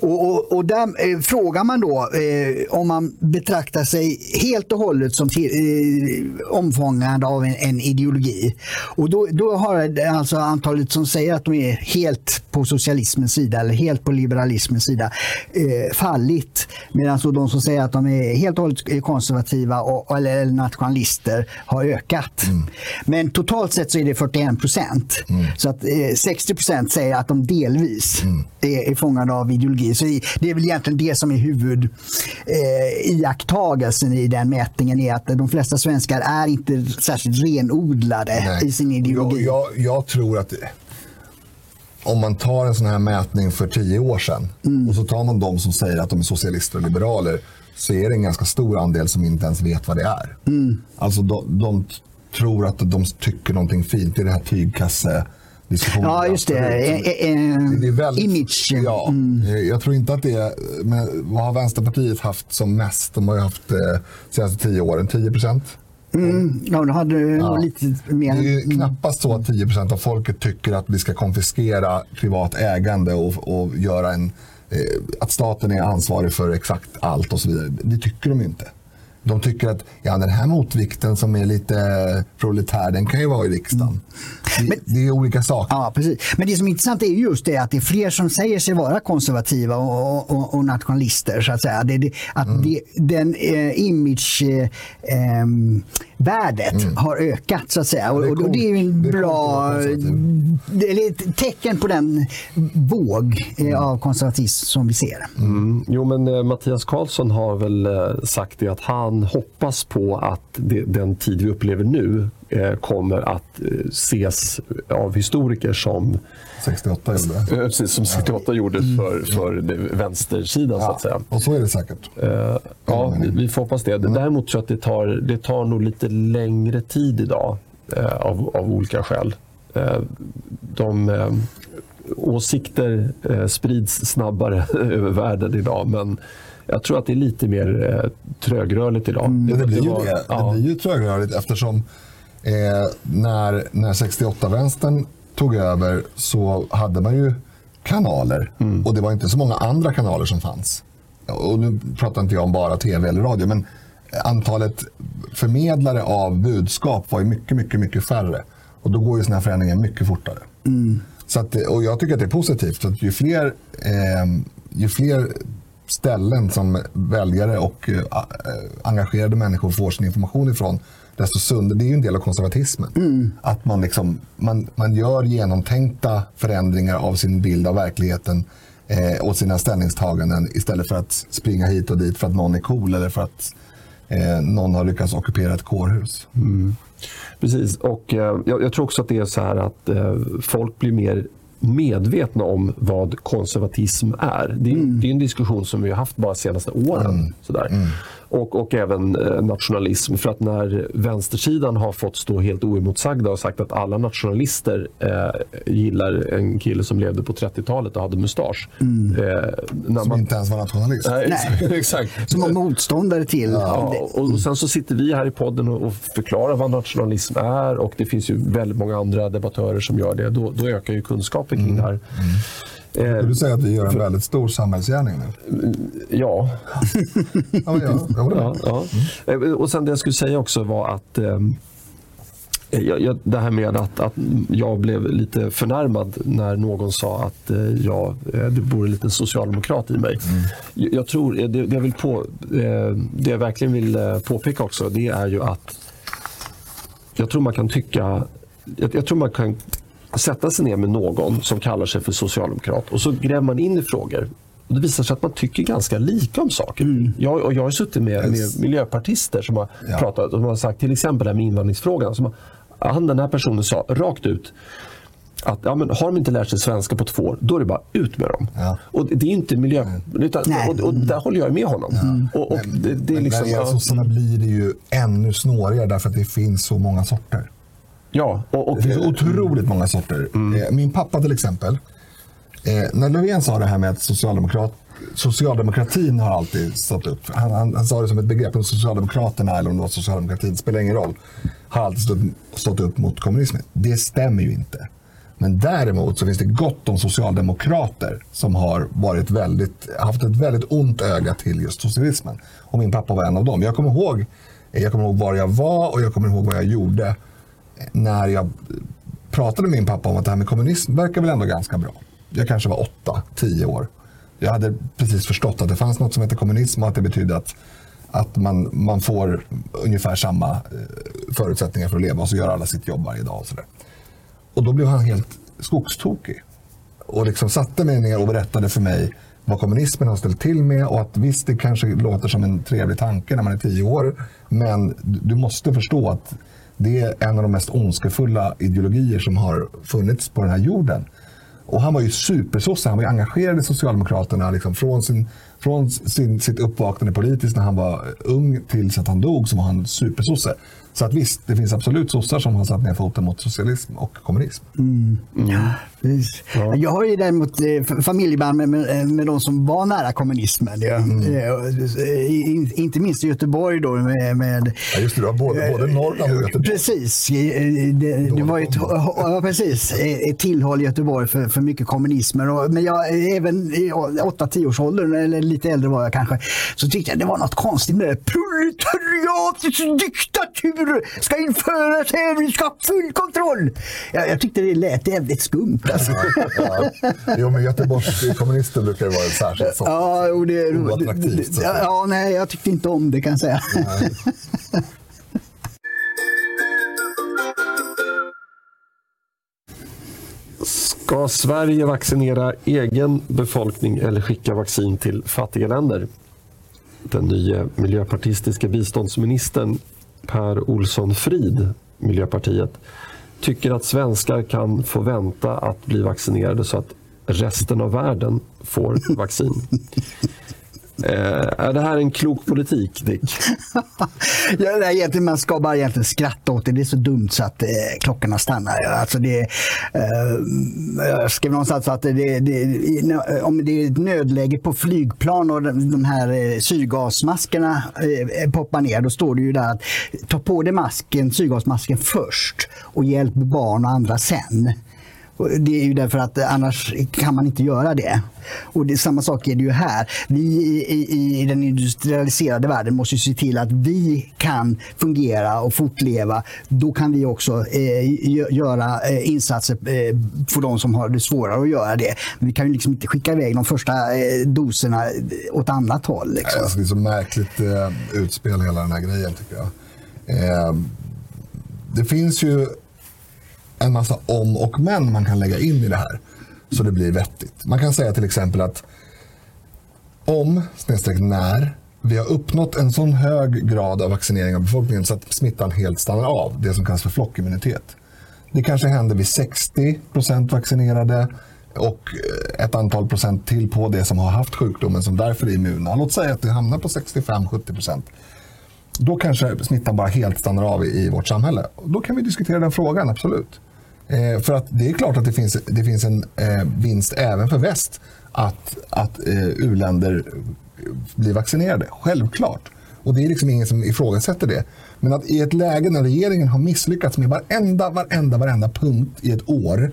Och, och, och där eh, frågar man då eh, om man betraktar sig helt och hållet som till, eh, omfångad av en, en, ideologi. Och då, då har alltså antalet som säger att de är helt på socialismens sida eller helt på liberalismens sida eh, fallit. Medan de som säger att de är helt och hållet konservativa och, eller nationalister har ökat. Mm. Men totalt sett så är det 41 procent. Mm. Så att eh, 60 procent säger att de delvis mm. är, är fångade av ideologi. Så det är väl egentligen det som är huvud eh, iakttagelsen i den mätningen är att de flesta svenskar är inte särskilt renodlade Nej. i sin ideologi. Jag, jag, jag, tror att om man tar en sån här mätning för tio år sedan mm. och så tar man de som säger att de är socialister och liberaler så är det en ganska stor andel som inte ens vet vad det är. Mm. Alltså de, de tror att de tycker någonting fint. i det här tygkasse. Ja, just det. E det är väldigt, Image. Ja, mm. Jag tror inte att det är... Men vad har Vänsterpartiet haft som mest? De har ju haft de eh, senaste tio åren 10 procent. Mm, ja, de hade ja. lite mer. Det är knappast så att 10 procent av folket tycker att vi ska konfiskera privat ägande och, och göra en, eh, att staten är ansvarig för exakt allt och så vidare. Det tycker de inte de tycker att ja, den här motvikten som är lite proletär, den kan ju vara i riksdagen. Det, Men, det är olika saker. Ja, precis. Men det som är intressant är just det att det är fler som säger sig vara konservativa och, och, och nationalister. Så att säga. Det, det, att mm. det, den eh, image eh, värdet mm. har ökat så att säga. Och, och det är ju en bra det är ett tecken på den våg eh, mm. av konservatism som vi ser. Mm. Jo men eh, Mattias Karlsson har väl eh, sagt det att han hoppas på att det, den tid vi upplever nu eh, kommer att eh, ses av historiker som 68 gjorde. Eh, precis, som 68 gjorde mm. för, för vänstersidan ja, så att säga. Och så är det säkert. Uh, ja, vi, vi, får hoppas det. Mm. Däremot tror jag att det tar, det tar nog lite längre tid idag uh, av, av olika skäl. Uh, de åsikter sprids snabbare över världen idag men jag tror att det är lite mer eh, trögrörligt idag. Mm, det, det, blir ju det. Ja. det blir ju trögrörligt eftersom eh, när, när 68-vänstern tog över så hade man ju kanaler mm. och det var inte så många andra kanaler som fanns. Och nu pratar inte jag om bara tv eller radio, men antalet förmedlare av budskap var ju mycket, mycket, mycket färre. Och då går ju sådana här förändringar mycket fortare. Mm. Så att, och jag tycker att det är positivt. Så att ju, fler, eh, ju fler ställen som väljare och uh, engagerade människor får sin information ifrån, desto sundare. Det är ju en del av konservatismen. Mm. Att man, liksom, man, man gör genomtänkta förändringar av sin bild av verkligheten eh, och sina ställningstaganden istället för att springa hit och dit för att någon är cool eller för att eh, någon har lyckats ockupera ett kårhus. Mm. Precis, och eh, jag, jag, tror också att det är så här att eh, folk blir mer medvetna om vad konservatism är. Det är, mm. det är en diskussion som vi har haft bara de senaste åren. Mm. Sådär. Mm och, och även eh, nationalism. För att när vänstersidan har fått stå helt oemotsagda och sagt att alla nationalister eh, gillar en kille som levde på 30-talet och hade mustasch. Mm. Eh, som man... inte ens var nationalist. Nej, exakt. Som var motståndare till. Ja, och, och, sen så sitter vi här i podden och, förklarar vad nationalism är och det finns ju väldigt många andra debattörer som gör det. Då, då ökar ju kunskapen kring mm. det här. Mm. Skulle du säga att vi gör en väldigt stor samhällsgärning nu? Ja. ja, ja, ja, ja. Mm. Och sen det jag skulle säga också var att eh, jag, det här med att, att jag blev lite förnärmad när någon sa att eh, jag, eh, det bor en liten socialdemokrat i mig. Mm. Jag, jag, tror, det, det, jag vill på, det jag verkligen vill påpeka också det är ju att jag tror man kan tycka jag, jag tror man kan sätta sig ner med någon som kallar sig för socialdemokrat och så gräver man in i frågor. Och det visar sig att man tycker ganska lika om saker. Mm. Jag, och jag har suttit med, med miljöpartister som har ja. pratat och har sagt till exempel det här med invandringsfrågan. Som han, den här personen sa rakt ut att ja, men har de inte lärt sig svenska på två år, då är det bara ut med dem. Ja. Och det är inte miljö... Utan, och, och där håller jag med honom. Och, och det, det är Men liksom, när det gäller sossarna blir det ju ännu snårigare därför att det finns så många sorter. Ja, och, och, Det finns otroligt många sorter. Eh, Min pappa till exempel. Eh, när Löfven sa det här med att socialdemokrat, socialdemokratin har alltid stått upp. Han, han, han sa det som ett begrepp. om Socialdemokraterna eller om det var socialdemokratin, spelar ingen roll. Har alltid stått, stått upp mot kommunismen. Det stämmer ju inte. Men däremot så finns det gott om socialdemokrater som har varit väldigt, haft ett väldigt ont öga till just socialismen. Och min pappa var en av dem. Jag kommer ihåg, jag kommer ihåg var jag var och jag kommer ihåg vad jag gjorde när jag pratade med min pappa om att det här med kommunism verkar väl ändå ganska bra. Jag kanske var åtta, tio år. Jag hade precis förstått att det fanns något som heter kommunism och att det betydde att, att man, man får ungefär samma eh, förutsättningar för att leva och så gör alla sitt jobb varje dag. Och, så där. och då blev han helt skogstokig. Och liksom satte mig ner och berättade för mig vad kommunismen har ställt till med och att visst, det kanske låter som en trevlig tanke när man är tio år, men du måste förstå att det är en av de mest ondskefulla ideologier som har funnits på den här jorden. Och han var ju supersosse, han var ju engagerad i Socialdemokraterna liksom från, sin, från sin, sitt uppvaknande politiskt när han var ung tills att han dog så var han supersosse. Så att visst, det finns absolut sossar som har satt ner foten mot socialism och kommunism. Precis. Jag har ju däremot eh, familjeband med, med, med de som var nära kommunismen. Ja. Eh, in- Inte minst i Göteborg då med, med Ja, just det, du har både, både Norrland och Göteborg. Precis. Eh, Det, det var ett, ja, precis, ett tillhåll i Göteborg för, för mycket kommunismer. Och, men jag, även i 8-10 års åldern, eller lite äldre var jag kanske, så tyckte jag det var något konstigt med det. Proletariatets diktatur ska införas här, vi ska ha full kontroll. Jag, jag tyckte det lät jävligt skumt. Alltså. Ja. Jo, men Göteborgs kommunister brukar ju vara särskilt sånt. Ja, och det, Oattraktivt, så ja, ja, nej, jag tyckte inte om det kan jag säga. Ska Sverige vaccinera egen befolkning eller skicka vaccin till fattiga länder? Den nya miljöpartistiska biståndsministern Per Olsson Frid, Miljöpartiet, tycker att svenskar kan få vänta att bli vaccinerade så att resten av världen får vaccin. Eh, är det här en klok politik, Dick? Ja, det är egentligen, man ska bara egentligen skratta åt det. Det är så dumt så att eh, klockorna stannar. Alltså det, eh, jag skrev någonstans att det, det, om det är ett nödläge på flygplan och de, de här eh, syrgasmaskerna eh, eh, poppar ner, då står det ju där att ta på dig masken, syrgasmasken först och hjälp barn och andra sen. Det är ju därför att annars kan man inte göra det. Och det, samma sak är det ju här. Vi i, i, i den industrialiserade världen måste ju se till att vi kan fungera och fortleva. Då kan vi också eh, göra eh, insatser eh, för de som har det svårare att göra det. Men vi kan ju liksom inte skicka iväg de första eh, doserna eh, åt annat håll. Liksom. Alltså, det är så märkligt eh, utspel hela den här grejen tycker jag. Eh, det finns ju en massa om och men man kan lägga in i det här. Så det blir vettigt. Man kan säga till exempel att om, snedstreck när, vi har uppnått en sån hög grad av vaccinering av befolkningen så att smittan helt stannar av, det som kallas för flockimmunitet. Det kanske händer vid 60 procent vaccinerade och eh, ett antal procent till på det som har haft sjukdomen som därför är immuna. Låt säga att det hamnar på 65-70 procent. Då kanske smittan bara helt stannar av i, i vårt samhälle. Då kan vi diskutera den frågan, absolut. Eh, för att det är klart att det finns, det finns en eh, vinst även för väst att, att eh, u-länder blir vaccinerade. Självklart. Och det är liksom ingen som ifrågasätter det. Men att i ett läge när regeringen har misslyckats med varenda, varenda, varenda punkt i ett år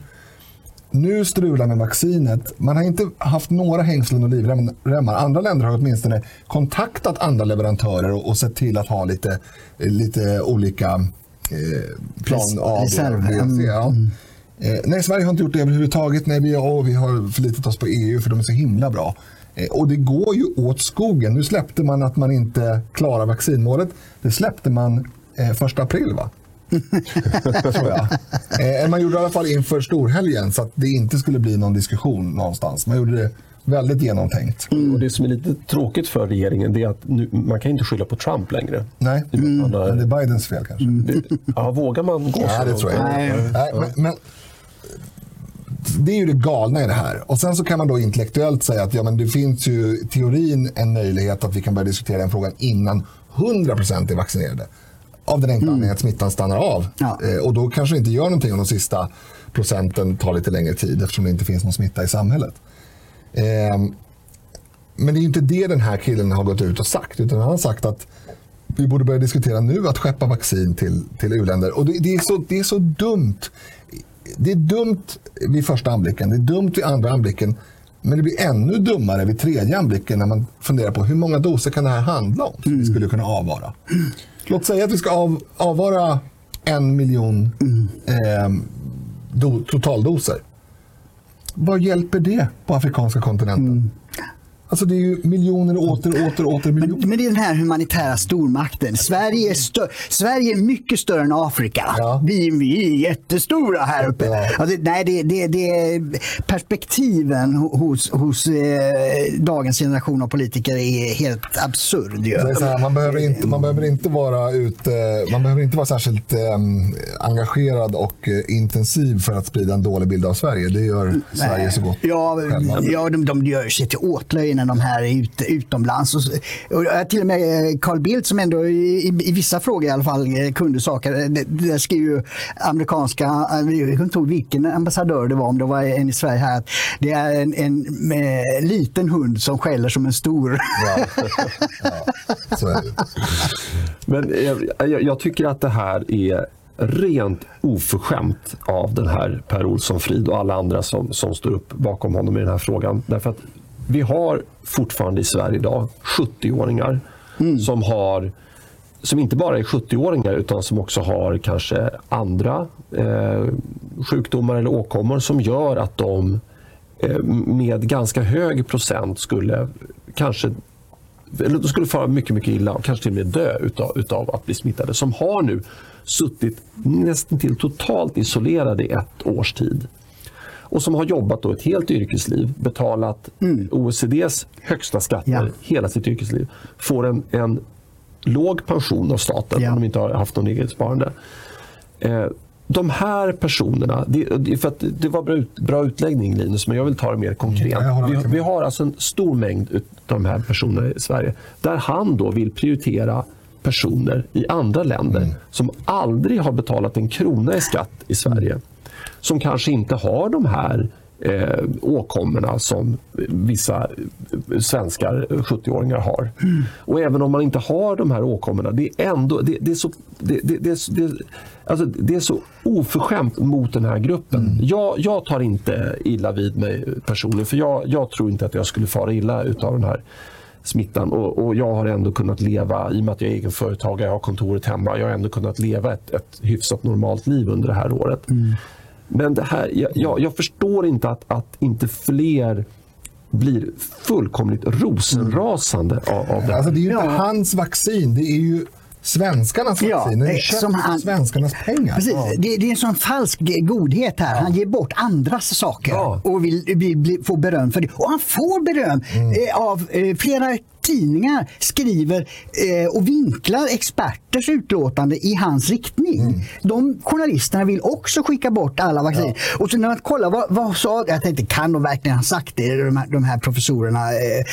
nu strular med vaccinet. Man har inte haft några hängslen och livremmar. Andra länder har åtminstone kontaktat andra leverantörer och, och sett till att ha lite, lite olika plan Res- A, reserv. B, C. Ja. Eh, nej, Sverige har inte gjort det överhuvudtaget. Nej, vi, oh, vi har förlitat oss på EU för de är så himla bra. Eh, och det går ju åt skogen. Nu släppte man att man inte klarar vaccinmålet. Det släppte man eh, första april va? tror jag. Eh, man gjorde det i alla fall inför storhelgen så att det inte skulle bli någon diskussion någonstans. Man gjorde det väldigt genomtänkt. Och Det som är lite tråkigt för regeringen det är att nu, man kan inte skylla på Trump längre. Nej, Mm. men det är Bidens fel kanske. Det- Ja, vågar man gå så Nej, det tror jag inte. Nej. Nej, men, men det är ju det galna i det här. Och Sen så kan man då intellektuellt säga att ja, men det finns ju teorin en möjlighet att vi kan börja diskutera den frågan innan 100% är vaccinerade. Av den enkla anledningen att smittan stannar av. Ja. Eh, och Då kanske det inte gör någonting om de sista procenten tar lite längre tid eftersom det inte finns någon smitta i samhället. Ehm, men det är inte det den här killen har gått ut och sagt. Utan han har sagt att vi borde börja diskutera nu att skeppa vaccin till, till u-länder. Och det, det, är så, det är så dumt. Det är dumt vid första anblicken, det är dumt vid andra anblicken. Men det blir ännu dummare vid tredje anblicken när man funderar på hur många doser kan det här handla om som vi skulle kunna avvara. Låt säga att vi ska av, avvara en miljon eh, do, totaldoser. Vad hjälper det på afrikanska kontinenten? Mm. Alltså det är ju miljoner och åter åter åter miljoner. Men, men det är den här humanitära stormakten. Sverige är, stö- Sverige är mycket större än Afrika. Ja. Vi, vi är jättestora här uppe. Ja. Alltså, nej, det, det, det är perspektiven hos, hos eh, dagens generation av politiker är helt absurd. Här, man, behöver inte, man behöver inte vara ute, man behöver inte vara särskilt eh, engagerad och eh, intensiv för att sprida en dålig bild av Sverige. Det gör Sverige så gott Ja, själva. ja de, de gör sig till åtlöje när de här är ute, utomlands. Och, och till och med eh, Carl Bildt som ändå i, i, i vissa frågor i alla fall eh, kunde saker. eh, Det, det där skriver ju amerikanska, jag kommer inte ihåg vilken ambassadör det var, om det var en i Sverige här, att det är en, en med, liten hund som skäller som en stor. Ja. Ja. Men jag, jag, jag tycker att det här är rent oförskämt av den här Per Olsson Frid och alla andra som, som står upp bakom honom i den här frågan. Därför att vi har fortfarande i Sverige idag 70-åringar som har som inte bara är 70-åringar utan som också har kanske andra eh, sjukdomar eller åkommor som gör att de eh, med ganska hög procent skulle kanske eller de skulle fara mycket, mycket illa och kanske till och med dö utav, utav att bli smittade. Som har nu suttit nästan till totalt isolerade i ett års tid. Och som har jobbat då ett helt yrkesliv, betalat OECDs högsta skatter Ja. hela sitt yrkesliv. Får en, en låg pension av staten Ja. om de inte har haft någon eget sparande. Eh, de här personerna, det, för att det var bra, ut, bra utläggning Linus, men jag vill ta det mer konkret. Vi har alltså en stor mängd av de här personerna i Sverige där han då vill prioritera personer i andra länder Mm. som aldrig har betalat en krona i skatt i Sverige. Som kanske inte har de här eh, åkommorna som vissa eh, svenskar, eh, 70-åringar, har. Och även om man inte har de här åkommorna, det är ändå det, det är så, det, det, alltså, det är så oförskämt mot den här gruppen. Jag, jag tar inte illa vid mig personligen, för jag, jag tror inte att jag skulle fara illa utav den här smittan. Och, och jag har ändå kunnat leva, i och med att jag är egenföretagare, jag har kontoret hemma, jag har ändå kunnat leva ett, ett hyfsat normalt liv under det här året. Men det här, jag, jag, jag förstår inte att, att inte fler blir fullkomligt rosenrasande av, av det här. Alltså, det är ju inte Ja. hans vaccin, det är ju svenskarnas Ja, vaccin. Är eh, köpt som han- svenskarnas pengar. Precis. Ja. Det, det är en sån falsk godhet här. Han ger bort andras saker Ja. och vill, vill bli, få beröm för det. Och han får beröm eh, av eh, flera tidningar skriver eh, och vinklar experters utlåtande i hans riktning. De journalisterna vill också skicka bort alla vaccin. Och så när man kollar vad, vad sa, jag tänkte kan de verkligen ha sagt det, de här, de här professorerna? Eh,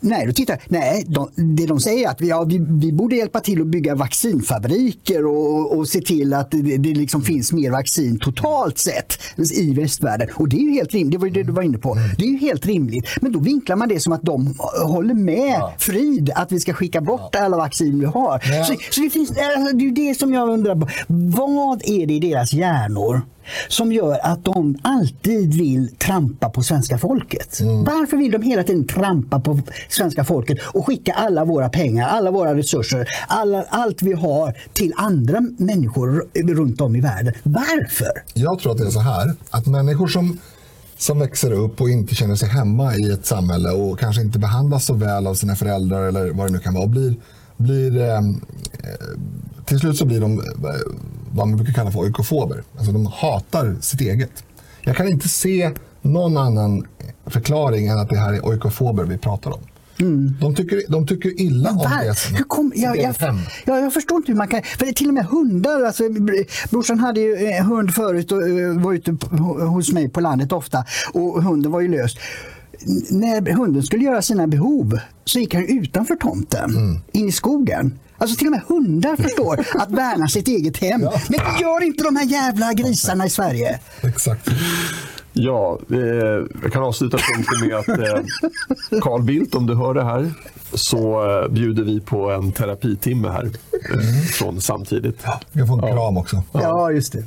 nej, då tittar nej de, det de säger är att vi, ja, vi, vi borde hjälpa till att bygga vaccinfabriker och, och se till att det, det liksom finns mer vaccin totalt sett i västvärlden. Och det är ju helt rimligt, det var ju det du var inne på. Det är ju helt rimligt. Men då vinklar man det som att de håller med Frid att vi ska skicka bort alla vaccin vi har. Ja. Så, så det, finns, alltså, det är det som jag undrar på. Vad är det i deras hjärnor som gör att de alltid vill trampa på svenska folket? Varför vill de hela tiden trampa på svenska folket och skicka alla våra pengar, alla våra resurser, alla, allt vi har till andra människor runt om i världen? Varför? Jag tror att det är så här, att människor som, som växer upp och inte känner sig hemma i ett samhälle och kanske inte behandlas så väl av sina föräldrar eller vad det nu kan vara, blir, blir ehm, eh, till slut så blir de eh, vad man brukar kalla för oikofober. Alltså de hatar sitt eget. Jag kan inte se någon annan förklaring än att det här är oikofober vi pratar om. De, tycker, de tycker illa om Var, det. hur kom, jag, jag, eget hem. ja, jag förstår inte hur man kan... För det är till och med hundar. Alltså, br- brorsan hade ju en hund förut och eh, var ute hos mig på landet ofta. Och hunden var ju lös. När hunden skulle göra sina behov så gick han utanför tomten, Mm. in i skogen. Alltså till och med hundar förstår att värna sitt eget hem. Ja. Men det gör inte de här jävla grisarna i Sverige. Exakt. Ja, eh, jag kan avsluta punkten med att eh, Carl Bildt, om du hör det här, så eh, bjuder vi på en terapitimme här eh, från samtidigt. Vi kan få en kram också. Ja, just det.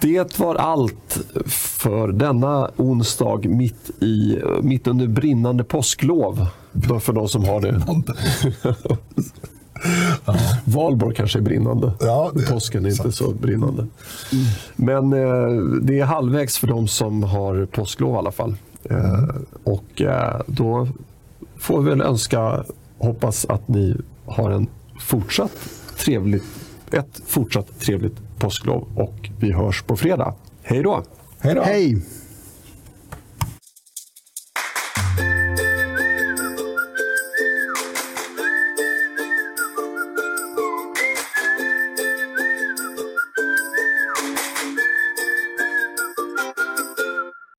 Det var allt för denna onsdag mitt, i, mitt under brinnande påsklov. För de som har det. Valborg kanske är brinnande. Ja, det Påsken är inte sant. så brinnande. Men eh, det är halvvägs för de som har påsklov i alla fall. Eh, och eh, då får vi väl önska, hoppas att ni har en fortsatt trevligt, ett fortsatt trevligt påsklov och vi hörs på fredag. Hej då! Hej då! Hej!